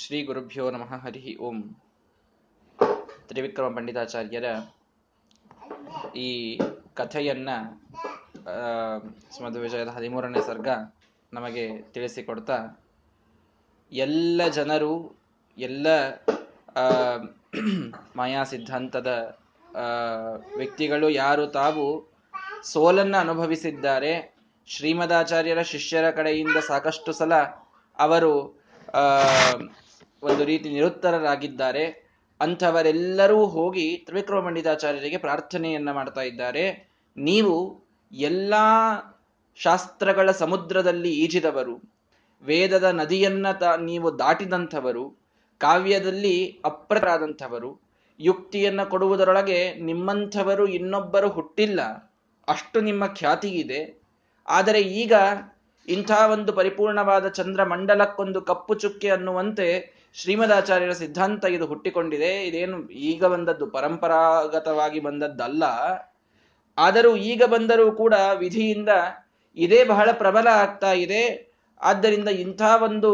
ಶ್ರೀ ಗುರುಭ್ಯೋ ನಮಃ ಹರಿ ಓಂ. ತ್ರಿವಿಕ್ರಮ ಪಂಡಿತಾಚಾರ್ಯರ ಈ ಕಥೆಯನ್ನ ವಿಜಯದ ಹದಿಮೂರನೇ ಸರ್ಗ ನಮಗೆ ತಿಳಿಸಿಕೊಡ್ತಾ, ಎಲ್ಲ ಜನರು, ಎಲ್ಲ ಮಾಯಾ ಸಿದ್ಧಾಂತದ ವ್ಯಕ್ತಿಗಳು ಯಾರು ತಾವು ಸೋಲನ್ನ ಅನುಭವಿಸಿದ್ದಾರೆ, ಶ್ರೀಮದಾಚಾರ್ಯರ ಶಿಷ್ಯರ ಕಡೆಯಿಂದ ಸಾಕಷ್ಟು ಸಲ ಅವರು ಒಂದು ರೀತಿ ನಿರುತ್ತರರಾಗಿದ್ದಾರೆ. ಅಂಥವರೆಲ್ಲರೂ ಹೋಗಿ ತ್ರಿವಿಕ್ರಮ ಪಂಡಿತಾಚಾರ್ಯರಿಗೆ ಪ್ರಾರ್ಥನೆಯನ್ನ ಮಾಡ್ತಾ ಇದ್ದಾರೆ. ನೀವು ಎಲ್ಲ ಶಾಸ್ತ್ರಗಳ ಸಮುದ್ರದಲ್ಲಿ ಈಜಿದವರು. ವೇದದ ನದಿಯನ್ನ ತ ನೀವು ದಾಟಿದಂಥವರು. ಕಾವ್ಯದಲ್ಲಿ ಅಪ್ರತರಾದಂಥವರು. ಯುಕ್ತಿಯನ್ನ ಕೊಡುವುದರೊಳಗೆ ನಿಮ್ಮಂಥವರು ಇನ್ನೊಬ್ಬರು ಹುಟ್ಟಿಲ್ಲ. ಅಷ್ಟು ನಿಮ್ಮ ಖ್ಯಾತಿ ಇದೆ ಆದರೆ ಈಗ ಇಂಥ ಒಂದು ಪರಿಪೂರ್ಣವಾದ ಚಂದ್ರ ಮಂಡಲಕ್ಕೊಂದು ಕಪ್ಪು ಚುಕ್ಕೆ ಅನ್ನುವಂತೆ ಶ್ರೀಮದಾಚಾರ್ಯರ ಸಿದ್ಧಾಂತ ಇದು ಹುಟ್ಟಿಕೊಂಡಿದೆ. ಇದೇನು ಈಗ ಬಂದದ್ದು, ಪರಂಪರಾಗತವಾಗಿ ಬಂದದ್ದಲ್ಲ. ಆದರೂ ಈಗ ಬಂದರೂ ಕೂಡ ವಿಧಿಯಿಂದ ಇದೇ ಬಹಳ ಪ್ರಬಲ ಆಗ್ತಾ ಇದೆ. ಆದ್ದರಿಂದ ಇಂಥ ಒಂದು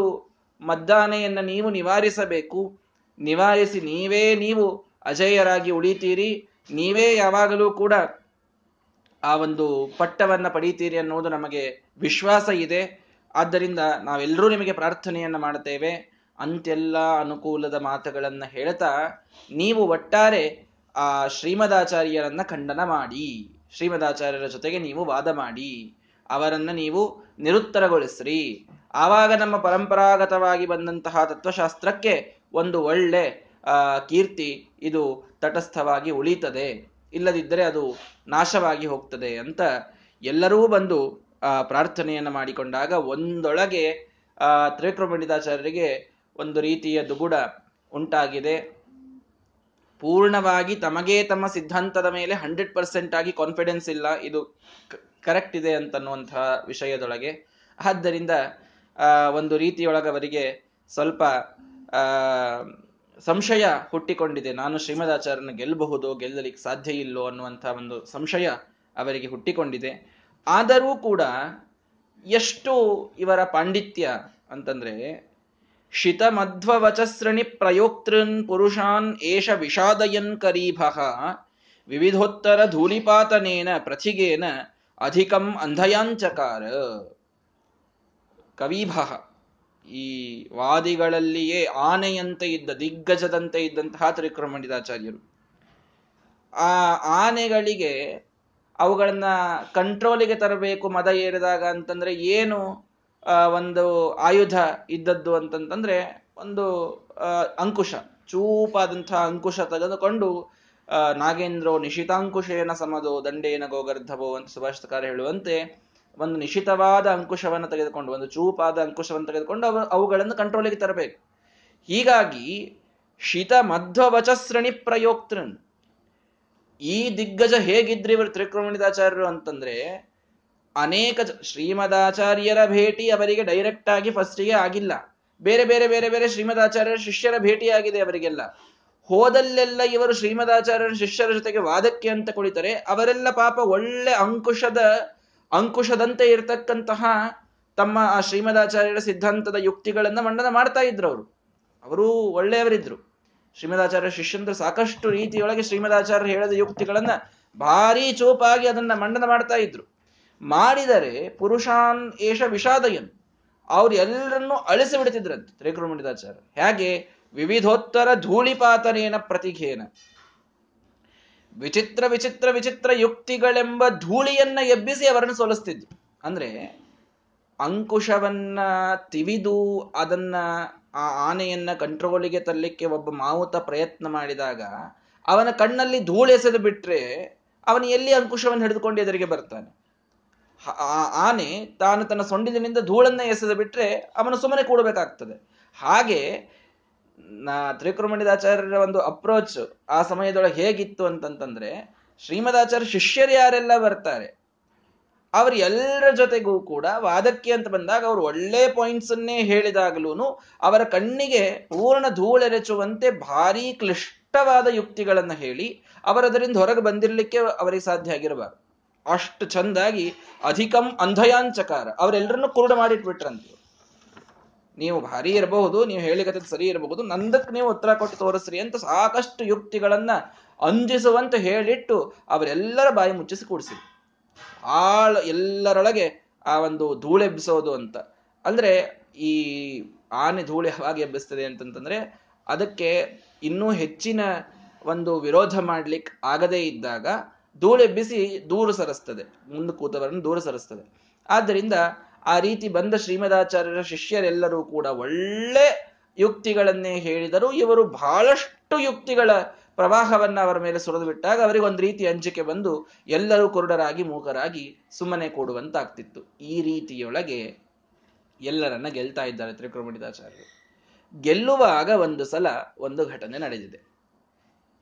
ಮದ್ದಾನೆಯನ್ನು ನೀವು ನಿವಾರಿಸಬೇಕು. ನಿವಾರಿಸಿ ನೀವೇ ನೀವು ಅಜೇಯರಾಗಿ ಉಳಿತೀರಿ. ನೀವೇ ಯಾವಾಗಲೂ ಕೂಡ ಆ ಒಂದು ಪಟ್ಟವನ್ನ ಪಡೀತೀರಿ ಅನ್ನುವುದು ನಮಗೆ ವಿಶ್ವಾಸ ಇದೆ. ಆದ್ದರಿಂದ ನಾವೆಲ್ಲರೂ ನಿಮಗೆ ಪ್ರಾರ್ಥನೆಯನ್ನು ಮಾಡುತ್ತೇವೆ. ಅಂತೆಲ್ಲ ಅನುಕೂಲದ ಮಾತುಗಳನ್ನ ಹೇಳ್ತಾ ನೀವು ಒಟ್ಟಾರೆ ಆ ಶ್ರೀಮದಾಚಾರ್ಯರನ್ನ ಖಂಡನ ಮಾಡಿ. ಶ್ರೀಮದಾಚಾರ್ಯರ ಜೊತೆಗೆ ನೀವು ವಾದ ಮಾಡಿ. ಅವರನ್ನ ನೀವು ನಿರುತ್ತರಗೊಳಿಸ್ರಿ. ಆವಾಗ ನಮ್ಮ ಪರಂಪರಾಗತವಾಗಿ ಬಂದಂತಹ ತತ್ವಶಾಸ್ತ್ರಕ್ಕೆ ಒಂದು ಒಳ್ಳೆ ಕೀರ್ತಿ ಇದು ತಟಸ್ಥವಾಗಿ ಉಳಿತದೆ. ಇಲ್ಲದಿದ್ದರೆ ಅದು ನಾಶವಾಗಿ ಹೋಗ್ತದೆ ಅಂತ ಎಲ್ಲರೂ ಬಂದು ಪ್ರಾರ್ಥನೆಯನ್ನು ಮಾಡಿಕೊಂಡಾಗ ಒಂದೊಳಗೆ, ಆ ತ್ರಿವಿಕ್ರಮ ಪಂಡಿತಾಚಾರ್ಯರಿಗೆ ಒಂದು ರೀತಿಯ ದುಗುಡ ಉಂಟಾಗಿದೆ. ಪೂರ್ಣವಾಗಿ ತಮಗೇ ತಮ್ಮ ಸಿದ್ಧಾಂತದ ಮೇಲೆ ಹಂಡ್ರೆಡ್ ಪರ್ಸೆಂಟ್ ಆಗಿ ಕಾನ್ಫಿಡೆನ್ಸ್ ಇಲ್ಲ. ಇದು ಕರೆಕ್ಟ್ ಇದೆ ಅಂತನ್ನುವಂತಹ ವಿಷಯದೊಳಗೆ. ಆದ್ದರಿಂದ ಒಂದು ರೀತಿಯೊಳಗೆ ಅವರಿಗೆ ಸ್ವಲ್ಪ ಸಂಶಯ ಹುಟ್ಟಿಕೊಂಡಿದೆ. ನಾನು ಶ್ರೀಮದಾಚಾರ್ಯನ ಗೆಲ್ಲಬಹುದು ಗೆಲ್ಲಲಿಕ್ಕೆ ಸಾಧ್ಯ ಇಲ್ಲೋ ಅನ್ನುವಂಥ ಒಂದು ಸಂಶಯ ಅವರಿಗೆ ಹುಟ್ಟಿಕೊಂಡಿದೆ. ಆದರೂ ಕೂಡ ಎಷ್ಟು ಇವರ ಪಾಂಡಿತ್ಯ ಅಂತಂದ್ರೆ ಶಿತಮಧ್ವವಚಸ್ರಣಿ ಪ್ರಯೋಕ್ತೃನ್ ಪುರುಷಾನ್ ಏಷ ವಿಷಾದಯನ್ ಕರೀಭಃ. ವಿವಿಧೋತ್ತರ ಧೂಳಿಪಾತನೇನ ಪ್ರಥಿಗೇನ ಅಧಿಕಂ ಅಂಧಯಾಂಚಕಾರ. ಕವಿಭಃ. ಈ ವಾದಿಗಳಲ್ಲಿಯೇ ಆನೆಯಂತೆ ಇದ್ದ, ದಿಗ್ಗಜದಂತೆ ಇದ್ದಂತಹ ತ್ರಿಕ್ರಮಣಿತಾಚಾರ್ಯರು ಆ ಆನೆಗಳಿಗೆ ಅವುಗಳನ್ನ ಕಂಟ್ರೋಲಿಗೆ ತರಬೇಕು, ಮದ ಏರಿದಾಗ ಅಂತಂದ್ರೆ ಏನು? ಒಂದು ಆಯುಧ ಇದ್ದದ್ದು ಅಂತಂತಂದ್ರೆ ಒಂದು ಅಂಕುಶ ಚೂಪಾದಂತಹ ಅಂಕುಶ ತೆಗೆದುಕೊಂಡು ನಾಗೇಂದ್ರೋ ನಿಶಿತಾಂಕುಶೇನ ಸಮದೋ, ದಂಡೇನ ಗೋಗರ್ಧವೋ ಅಂತ ಸುಭಾಷಿತಕಾರ ಹೇಳುವಂತೆ, ಒಂದು ನಿಶಿತವಾದ ಅಂಕುಶವನ್ನು ತೆಗೆದುಕೊಂಡು, ಒಂದು ಚೂಪಾದ ಅಂಕುಶವನ್ನು ತೆಗೆದುಕೊಂಡು ಅವ, ಅವುಗಳನ್ನು ಕಂಟ್ರೋಲಿಗೆ ತರಬೇಕು. ಹೀಗಾಗಿ, ಶಿತ ಮಧ್ವವಚಸ್ರಣಿ ಪ್ರಯೋಕ್ತೃನ್. ಈ ದಿಗ್ಗಜ ಹೇಗಿದ್ರಿ ಇವರು ತ್ರಿಕ್ರಮಣಿತಾಚಾರ್ಯರು ಅಂತಂದ್ರೆ ಅನೇಕ ಶ್ರೀಮದಾಚಾರ್ಯರ ಭೇಟಿ ಅವರಿಗೆ ಡೈರೆಕ್ಟ್ ಆಗಿ ಫಸ್ಟಿಗೆ ಆಗಿಲ್ಲ. ಬೇರೆ ಬೇರೆ ಬೇರೆ ಬೇರೆ ಶ್ರೀಮದಾಚಾರ್ಯರ ಶಿಷ್ಯರ ಭೇಟಿಯಾಗಿದೆ ಅವರಿಗೆಲ್ಲ. ಹೋದಲ್ಲೆಲ್ಲ ಇವರು ಶ್ರೀಮದಾಚಾರ್ಯರ ಶಿಷ್ಯರ ಜೊತೆಗೆ ವಾದಕ್ಕೆ ಅಂತ ಕುಳಿತರೆ, ಅವರೆಲ್ಲ ಪಾಪ ಒಳ್ಳೆ ಅಂಕುಶದ, ಅಂಕುಶದಂತೆ ಇರತಕ್ಕಂತಹ ತಮ್ಮ ಆ ಶ್ರೀಮದಾಚಾರ್ಯರ ಸಿದ್ಧಾಂತದ ಯುಕ್ತಿಗಳನ್ನ ಮಂಡನ ಮಾಡ್ತಾ ಇದ್ರು ಅವರು. ಅವರು ಒಳ್ಳೆಯವರಿದ್ರು. ಶ್ರೀಮದಾಚಾರ್ಯ ಶಿಷ್ಯಂದ್ರ ಸಾಕಷ್ಟು ರೀತಿಯೊಳಗೆ ಶ್ರೀಮದಾಚಾರ್ಯ ಹೇಳಿದ ಯುಕ್ತಿಗಳನ್ನ ಭಾರಿ ಚೂಪಾಗಿ ಅದನ್ನ ಮಂಡನ ಮಾಡ್ತಾ ಇದ್ರು. ಮಾಡಿದರೆ ಪುರುಷಾನ್ ಏಷ ವಿಷಾದಯನ್. ಅವ್ರು ಎಲ್ಲರನ್ನೂ ಅಳಿಸಿ ಬಿಡ್ತಿದ್ರಂತೆ ತ್ರಿಕೃಮಣಿದಾಚಾರ್ಯ ಹೇಗೆ? ವಿವಿಧೋತ್ತರ ಧೂಳಿಪಾತನೇನ ಪ್ರತಿಘೇನ. ವಿಚಿತ್ರ ವಿಚಿತ್ರ ವಿಚಿತ್ರ ಯುಕ್ತಿಗಳೆಂಬ ಧೂಳಿಯನ್ನ ಎಬ್ಬಿಸಿ ಅವರನ್ನು ಸೋಲಿಸ್ತಿದ್ರು ಅಂದ್ರೆ ಅಂಕುಶವನ್ನ ತಿವಿದು ಅದನ್ನ ಆ ಆನೆಯನ್ನ ಕಂಟ್ರೋಲಿಗೆ ತರಲಿಕ್ಕೆ ಒಬ್ಬ ಮಾವುತ ಪ್ರಯತ್ನ ಮಾಡಿದಾಗ ಅವನ ಕಣ್ಣಲ್ಲಿ ಧೂಳು ಎಸೆದು ಬಿಟ್ರೆ ಅವನು ಎಲ್ಲಿ ಅಂಕುಶವನ್ನು ಹಿಡಿದುಕೊಂಡು ಎದುರಿಗೆ ಬರ್ತಾನೆ? ಆನೆ ತಾನು ತನ್ನ ಸೊಂಡಿಲಿನಿಂದ ಧೂಳನ್ನ ಎಸೆದು ಬಿಟ್ರೆ ಅವನು ಸುಮ್ಮನೆ ಕೂಡಬೇಕಾಗ್ತದೆ. ಹಾಗೆ, ನಾ ತ್ರಿಕೃಮಣಿದಾಚಾರ್ಯರ ಒಂದು ಅಪ್ರೋಚ್ ಆ ಸಮಯದೊಳಗೆ ಹೇಗಿತ್ತು ಅಂತಂತಂದ್ರೆ, ಶ್ರೀಮದಾಚಾರ್ಯ ಶಿಷ್ಯರು ಯಾರೆಲ್ಲ ಬರ್ತಾರೆ, ಅವ್ರ ಎಲ್ಲರ ಜೊತೆಗೂ ಕೂಡ ವಾದಕ್ಕೆ ಅಂತ ಬಂದಾಗ ಅವರು ಒಳ್ಳೆ ಪಾಯಿಂಟ್ಸ್ ಅನ್ನೇ ಹೇಳಿದಾಗಲೂ ಅವರ ಕಣ್ಣಿಗೆ ಪೂರ್ಣ ಧೂಳೆರೆಚುವಂತೆ ಭಾರಿ ಕ್ಲಿಷ್ಟವಾದ ಯುಕ್ತಿಗಳನ್ನು ಹೇಳಿ ಅವರದರಿಂದ ಹೊರಗೆ ಬಂದಿರಲಿಕ್ಕೆ ಅವರಿಗೆ ಸಾಧ್ಯ ಆಗಿರಬಾರ್ದು. ಅಷ್ಟು ಚಂದಾಗಿ ಅಧಿಕಂ ಅಂಧಯಾಂಚಕಾರ. ಅವರೆಲ್ಲರನ್ನು ಕುರುಡು ಮಾಡಿಟ್ಬಿಟ್ರಂತ. ನೀವು ಭಾರಿ ಇರಬಹುದು, ನೀವು ಹೇಳಿಕತೆ ಸರಿ ಇರಬಹುದು ನಂದಕ್ಕೆ ನೀವು ಉತ್ತರ ಕೊಟ್ಟು ತೋರಿಸ್ರಿ ಅಂತ ಸಾಕಷ್ಟು ಯುಕ್ತಿಗಳನ್ನ ಅಂಜಿಸುವಂತ ಹೇಳಿಟ್ಟು ಅವರೆಲ್ಲರ ಬಾಯಿ ಮುಚ್ಚಿಸಿ ಕೂಡಿಸಿ. ಆಳ್ ಎಲ್ಲರೊಳಗೆ ಆ ಒಂದು ಧೂಳೆಬ್ಬಿಸೋದು ಅಂತ. ಅಂದ್ರೆ ಈ ಆನೆ ಧೂಳೆ ಹಾಗೆ ಎಬ್ಬಿಸ್ತದೆ ಅಂತಂತಂದ್ರೆ ಅದಕ್ಕೆ ಇನ್ನೂ ಹೆಚ್ಚಿನ ಒಂದು ವಿರೋಧ ಮಾಡ್ಲಿಕ್ಕೆ ಆಗದೇ ಇದ್ದಾಗ ಧೂಳೆಬ್ಬಿಸಿ ದೂರ ಸರಿಸ್ತದೆ. ಮುಂದೆ ಕೂತವರನ್ನು ದೂರ ಸರಿಸ್ತದೆ. ಆದ್ದರಿಂದ ಆ ರೀತಿ ಬಂದ ಶ್ರೀಮದಾಚಾರ್ಯರ ಶಿಷ್ಯರೆಲ್ಲರೂ ಕೂಡ ಒಳ್ಳೆ ಯುಕ್ತಿಗಳನ್ನೇ ಹೇಳಿದರು. ಇವರು ಬಹಳಷ್ಟು ಯುಕ್ತಿಗಳ ಪ್ರವಾಹವನ್ನ ಅವರ ಮೇಲೆ ಸುರಿದು ಬಿಟ್ಟಾಗ ಅವರಿಗೆ ಒಂದು ರೀತಿ ಅಂಜಿಕೆ ಬಂದು ಎಲ್ಲರೂ ಕುರುಡರಾಗಿ, ಮೂಕರಾಗಿ ಸುಮ್ಮನೆ ಕೂಡುವಂತಾಗ್ತಿತ್ತು. ಈ ರೀತಿಯೊಳಗೆ ಎಲ್ಲರನ್ನ ಗೆಲ್ತಾ ಇದ್ದಾರೆ ತ್ರಿಕೃಮಣಿತಾಚಾರ್ಯರು ಗೆಲ್ಲುವಾಗ ಒಂದು ಸಲ ಒಂದು ಘಟನೆ ನಡೆದಿದೆ.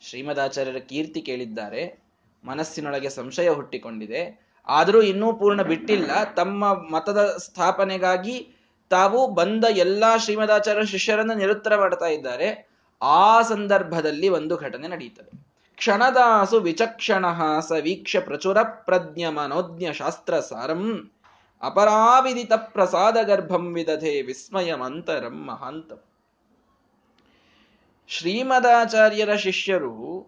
ಶ್ರೀಮದಾಚಾರ್ಯರ ಕೀರ್ತಿ ಕೇಳಿದ್ದಾರೆ. ಮನಸ್ಸಿನೊಳಗೆ ಸಂಶಯ ಹುಟ್ಟಿಕೊಂಡಿದೆ. ಆದರೂ ಇನ್ನೂ ಪೂರ್ಣ ಬಿಟ್ಟಿಲ್ಲ. ತಮ್ಮ ಮತದ ಸ್ಥಾಪನೆಗಾಗಿ ತಾವು ಬಂದ ಎಲ್ಲಾ ಶ್ರೀಮದಾಚಾರ್ಯ ಶಿಷ್ಯರನ್ನು ನಿರುತ್ತರ ಮಾಡ್ತಾ ಇದ್ದಾರೆ. ಆ ಸಂದರ್ಭದಲ್ಲಿ ಒಂದು ಘಟನೆ ನಡೆಯುತ್ತದೆ ಕ್ಷಣದಾಸು ವಿಚಕ್ಷಣ ಸ ವೀಕ್ಷ ಪ್ರಚುರ ಪ್ರಜ್ಞ ಮನೋಜ್ಞ ಶಾಸ್ತ್ರ ಸಾರಂ ಅಪರಾವಿದಿತ ಪ್ರಸಾದ ಗರ್ಭಂ ವಿದಧೆ ವಿಸ್ಮಯಮಂತರಂ ಮಹಾಂತಂ. ಶ್ರೀಮದಾಚಾರ್ಯರ ಶಿಷ್ಯರು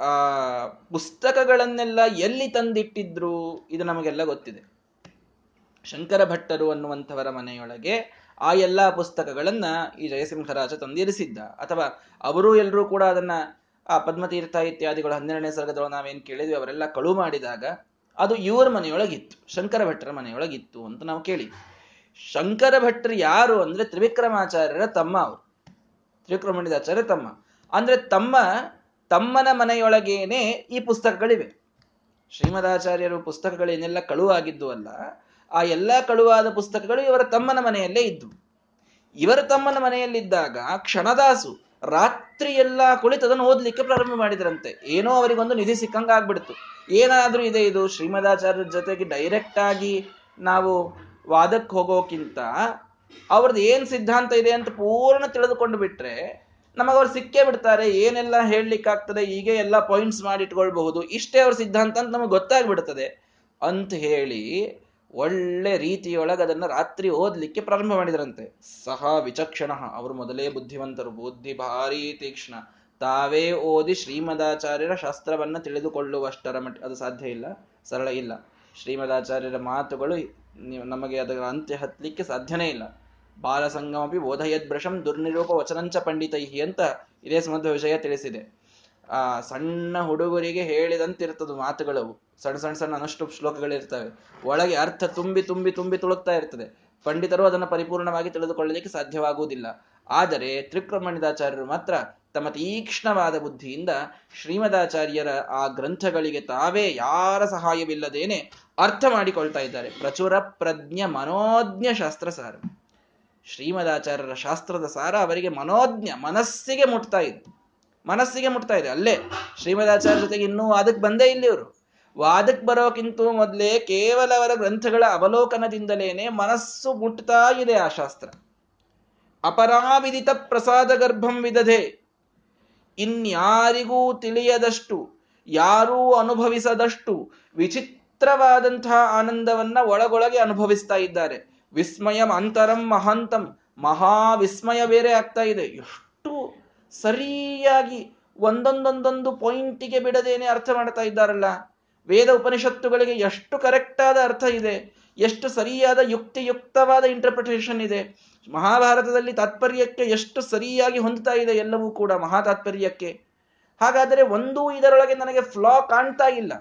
ಆ, ಪುಸ್ತಕಗಳನ್ನೆಲ್ಲ ಎಲ್ಲಿ ತಂದಿಟ್ಟಿದ್ರು ಇದು ನಮಗೆಲ್ಲ ಗೊತ್ತಿದೆ. ಶಂಕರ ಭಟ್ಟರು ಅನ್ನುವಂಥವರ ಮನೆಯೊಳಗೆ ಆ ಎಲ್ಲ ಪುಸ್ತಕಗಳನ್ನ ಈ ಜಯಸಿಂಹರಾಜ ತಂದಿರಿಸಿದ್ದ. ಅಥವಾ ಅವರು ಎಲ್ಲರೂ ಕೂಡ ಅದನ್ನ, ಆ ಪದ್ಮತೀರ್ಥ ಇತ್ಯಾದಿಗಳು ಹನ್ನೆರಡನೇ ಸರ್ಗದೊಳಗೆ ನಾವೇನ್ ಕೇಳಿದ್ವಿ, ಅವರೆಲ್ಲ ಕಳು ಮಾಡಿದಾಗ ಅದು ಇವರ ಮನೆಯೊಳಗಿತ್ತು, ಶಂಕರ ಭಟ್ಟರ ಮನೆಯೊಳಗಿತ್ತು ಅಂತ ನಾವು ಕೇಳಿ ಶಂಕರ ಭಟ್ಟರು ಯಾರು ಅಂದ್ರೆ ತ್ರಿವಿಕ್ರಮಾಚಾರ್ಯರ ತಮ್ಮ ಅವರು. ತ್ರಿವಿಕ್ರಮಣಿದಾಚಾರ್ಯ ತಮ್ಮ. ಅಂದ್ರೆ ತಮ್ಮ ತಮ್ಮನ ಮನೆಯೊಳಗೇನೆ ಈ ಪುಸ್ತಕಗಳಿವೆ. ಶ್ರೀಮದಾಚಾರ್ಯರು ಪುಸ್ತಕಗಳೇನೆಲ್ಲ ಕಳುವಾಗಿದ್ದು ಅಲ್ಲ, ಆ ಎಲ್ಲ ಕಳುವಾದ ಪುಸ್ತಕಗಳು ಇವರ ತಮ್ಮನ ಮನೆಯಲ್ಲೇ ಇದ್ದು. ಇವರ ತಮ್ಮನ ಮನೆಯಲ್ಲಿದ್ದಾಗ ಕ್ಷಣದಾಸು ರಾತ್ರಿ ಎಲ್ಲ ಕುಳಿತು ಅದನ್ನು ಓದ್ಲಿಕ್ಕೆ ಪ್ರಾರಂಭ ಮಾಡಿದ್ರಂತೆ. ಏನೋ ಅವರಿಗೊಂದು ನಿಧಿ ಸಿಕ್ಕಂಗ ಆಗ್ಬಿಡ್ತು. ಏನಾದ್ರೂ ಇದೆ ಇದು? ಶ್ರೀಮದಾಚಾರ್ಯರ ಜೊತೆಗೆ ಡೈರೆಕ್ಟ್ ಆಗಿ ನಾವು ವಾದಕ್ಕೆ ಹೋಗೋಕ್ಕಿಂತ ಅವ್ರದ್ದು ಏನು ಸಿದ್ಧಾಂತ ಇದೆ ಅಂತ ಪೂರ್ಣ ತಿಳಿದುಕೊಂಡು ಬಿಟ್ರೆ ನಮಗವ್ರು ಸಿಕ್ಕೇ ಬಿಡ್ತಾರೆ, ಏನೆಲ್ಲ ಆಗ್ತದೆ ಹೀಗೆ ಎಲ್ಲ ಪಾಯಿಂಟ್ಸ್ ಮಾಡಿ ಇಟ್ಕೊಳ್ಬಹುದು ಇಷ್ಟೇ ಅವ್ರ ಸಿದ್ಧಾಂತ ಅಂತ ನಮಗೆ ಗೊತ್ತಾಗ್ಬಿಡ್ತದೆ. ಅಂತ ಹೇಳಿ ಒಳ್ಳೆ ರೀತಿಯೊಳಗೆ ಅದನ್ನ ರಾತ್ರಿ ಓದಲಿಕ್ಕೆ ಪ್ರಾರಂಭ ಮಾಡಿದ್ರಂತೆ. ಸಹ ವಿಚಕ್ಷಣ, ಅವರು ಮೊದಲೇ ಬುದ್ಧಿವಂತರು, ಬುದ್ಧಿ ಭಾರಿ ತೀಕ್ಷ್ಣ. ತಾವೇ ಓದಿ ಶ್ರೀಮದಾಚಾರ್ಯರ ಶಾಸ್ತ್ರವನ್ನ ತಿಳಿದುಕೊಳ್ಳುವಷ್ಟರ ಮಟ್ಟ ಅದು ಸಾಧ್ಯ ಇಲ್ಲ, ಸರಳ ಇಲ್ಲ. ಶ್ರೀಮದಾಚಾರ್ಯರ ಮಾತುಗಳು ನಮಗೆ ಅದರ ಅಂತ್ಯ ಹತ್ತಲಿಕ್ಕೆ ಸಾಧ್ಯನೇ ಇಲ್ಲ. ಬಾಲಸಂಗಮಪಿ ದುರ್ನಿರೂಪ ವಚನಂಚ ಪಂಡಿತೈಹಿ ಅಂತ ಇದೇ ಸಮಧ್ವ ವಿಷಯ ತಿಳಿಸಿದೆ. ಆ, ಸಣ್ಣ ಹುಡುಗರಿಗೆ ಹೇಳಿದಂತಿರ್ತದ ಮಾತುಗಳವು ಸಣ್ಣ ಸಣ್ಣ ಸಣ್ಣ ಅನಷ್ಟು ಶ್ಲೋಕಗಳಿರ್ತವೆ. ಒಳಗೆ ಅರ್ಥ ತುಂಬಿ ತುಂಬಿ ತುಂಬಿ ತುಳುಕ್ತಾ ಇರ್ತದೆ. ಪಂಡಿತರು ಅದನ್ನು ಪರಿಪೂರ್ಣವಾಗಿ ತಿಳಿದುಕೊಳ್ಳಲಿಕ್ಕೆ ಸಾಧ್ಯವಾಗುವುದಿಲ್ಲ. ಆದರೆ ತ್ರಿಕ್ರಮಣಿದಾಚಾರ್ಯರು ಮಾತ್ರ ತಮ್ಮ ತೀಕ್ಷ್ಣವಾದ ಬುದ್ಧಿಯಿಂದ ಶ್ರೀಮದಾಚಾರ್ಯರ ಆ ಗ್ರಂಥಗಳಿಗೆ ತಾವೇ ಯಾರ ಸಹಾಯವಿಲ್ಲದೇನೆ ಅರ್ಥ ಮಾಡಿಕೊಳ್ತಾ ಇದ್ದಾರೆ. ಪ್ರಚುರ ಪ್ರಜ್ಞ ಮನೋಜ್ಞ ಶಾಸ್ತ್ರ ಸಾರ ಶ್ರೀಮದಾಚಾರ್ಯರ ಶಾಸ್ತ್ರದ ಸಾರ ಅವರಿಗೆ ಮನೋಜ್ಞ, ಮನಸ್ಸಿಗೆ ಮುಟ್ತಾ ಇದೆ ಮನಸ್ಸಿಗೆ ಮುಟ್ತಾ ಇದೆ. ಅಲ್ಲೇ ಶ್ರೀಮದಾಚಾರ್ಯ ಜೊತೆಗೆ ಇನ್ನೂ ವಾದಕ್ಕೆ ಬಂದೇ ಇಲ್ಲಿ ಇವರು. ವಾದಕ್ಕೆ ಬರೋಕ್ಕಿಂತ ಮೊದಲೇ ಕೇವಲ ಅವರ ಗ್ರಂಥಗಳ ಅವಲೋಕನದಿಂದಲೇನೆ ಮನಸ್ಸು ಮುಟ್ತಾ ಇದೆ ಆ ಶಾಸ್ತ್ರ. ಅಪರಾವಿದಿತ ಪ್ರಸಾದ ಗರ್ಭಂ ವಿಧದೆ ಇನ್ಯಾರಿಗೂ ತಿಳಿಯದಷ್ಟು, ಯಾರೂ ಅನುಭವಿಸದಷ್ಟು ವಿಚಿತ್ರವಾದಂತಹ ಆನಂದವನ್ನ ಒಳಗೊಳಗೆ ಅನುಭವಿಸ್ತಾ ಇದ್ದಾರೆ. ವಿಸ್ಮಯಂ ಅಂತರಂ ಮಹಾಂತಂ. ಮಹಾ ವಿಸ್ಮಯ ಬೇರೆ ಆಗ್ತಾ ಇದೆ. ಎಷ್ಟು ಸರಿಯಾಗಿ ಒಂದೊಂದೊಂದೊಂದು ಪಾಯಿಂಟಿಗೆ ಬಿಡದೇನೆ ಅರ್ಥ ಮಾಡ್ತಾ ಇದ್ದಾರಲ್ಲ. ವೇದ ಉಪನಿಷತ್ತುಗಳಿಗೆ ಎಷ್ಟು ಕರೆಕ್ಟ್ ಆದ ಅರ್ಥ ಇದೆ. ಎಷ್ಟು ಸರಿಯಾದ ಯುಕ್ತಿಯುಕ್ತವಾದ ಇಂಟರ್ಪ್ರಿಟೇಷನ್ ಇದೆ. ಮಹಾಭಾರತದಲ್ಲಿ ತಾತ್ಪರ್ಯಕ್ಕೆ ಎಷ್ಟು ಸರಿಯಾಗಿ ಹೊಂದ್ತಾ ಇದೆ ಎಲ್ಲವೂ ಕೂಡ ಮಹಾ ತಾತ್ಪರ್ಯಕ್ಕೆ ಹಾಗಾದರೆ ಒಂದೂ ಇದರೊಳಗೆ ನನಗೆ ಫ್ಲಾ ಕಾಣ್ತಾ ಇಲ್ಲ.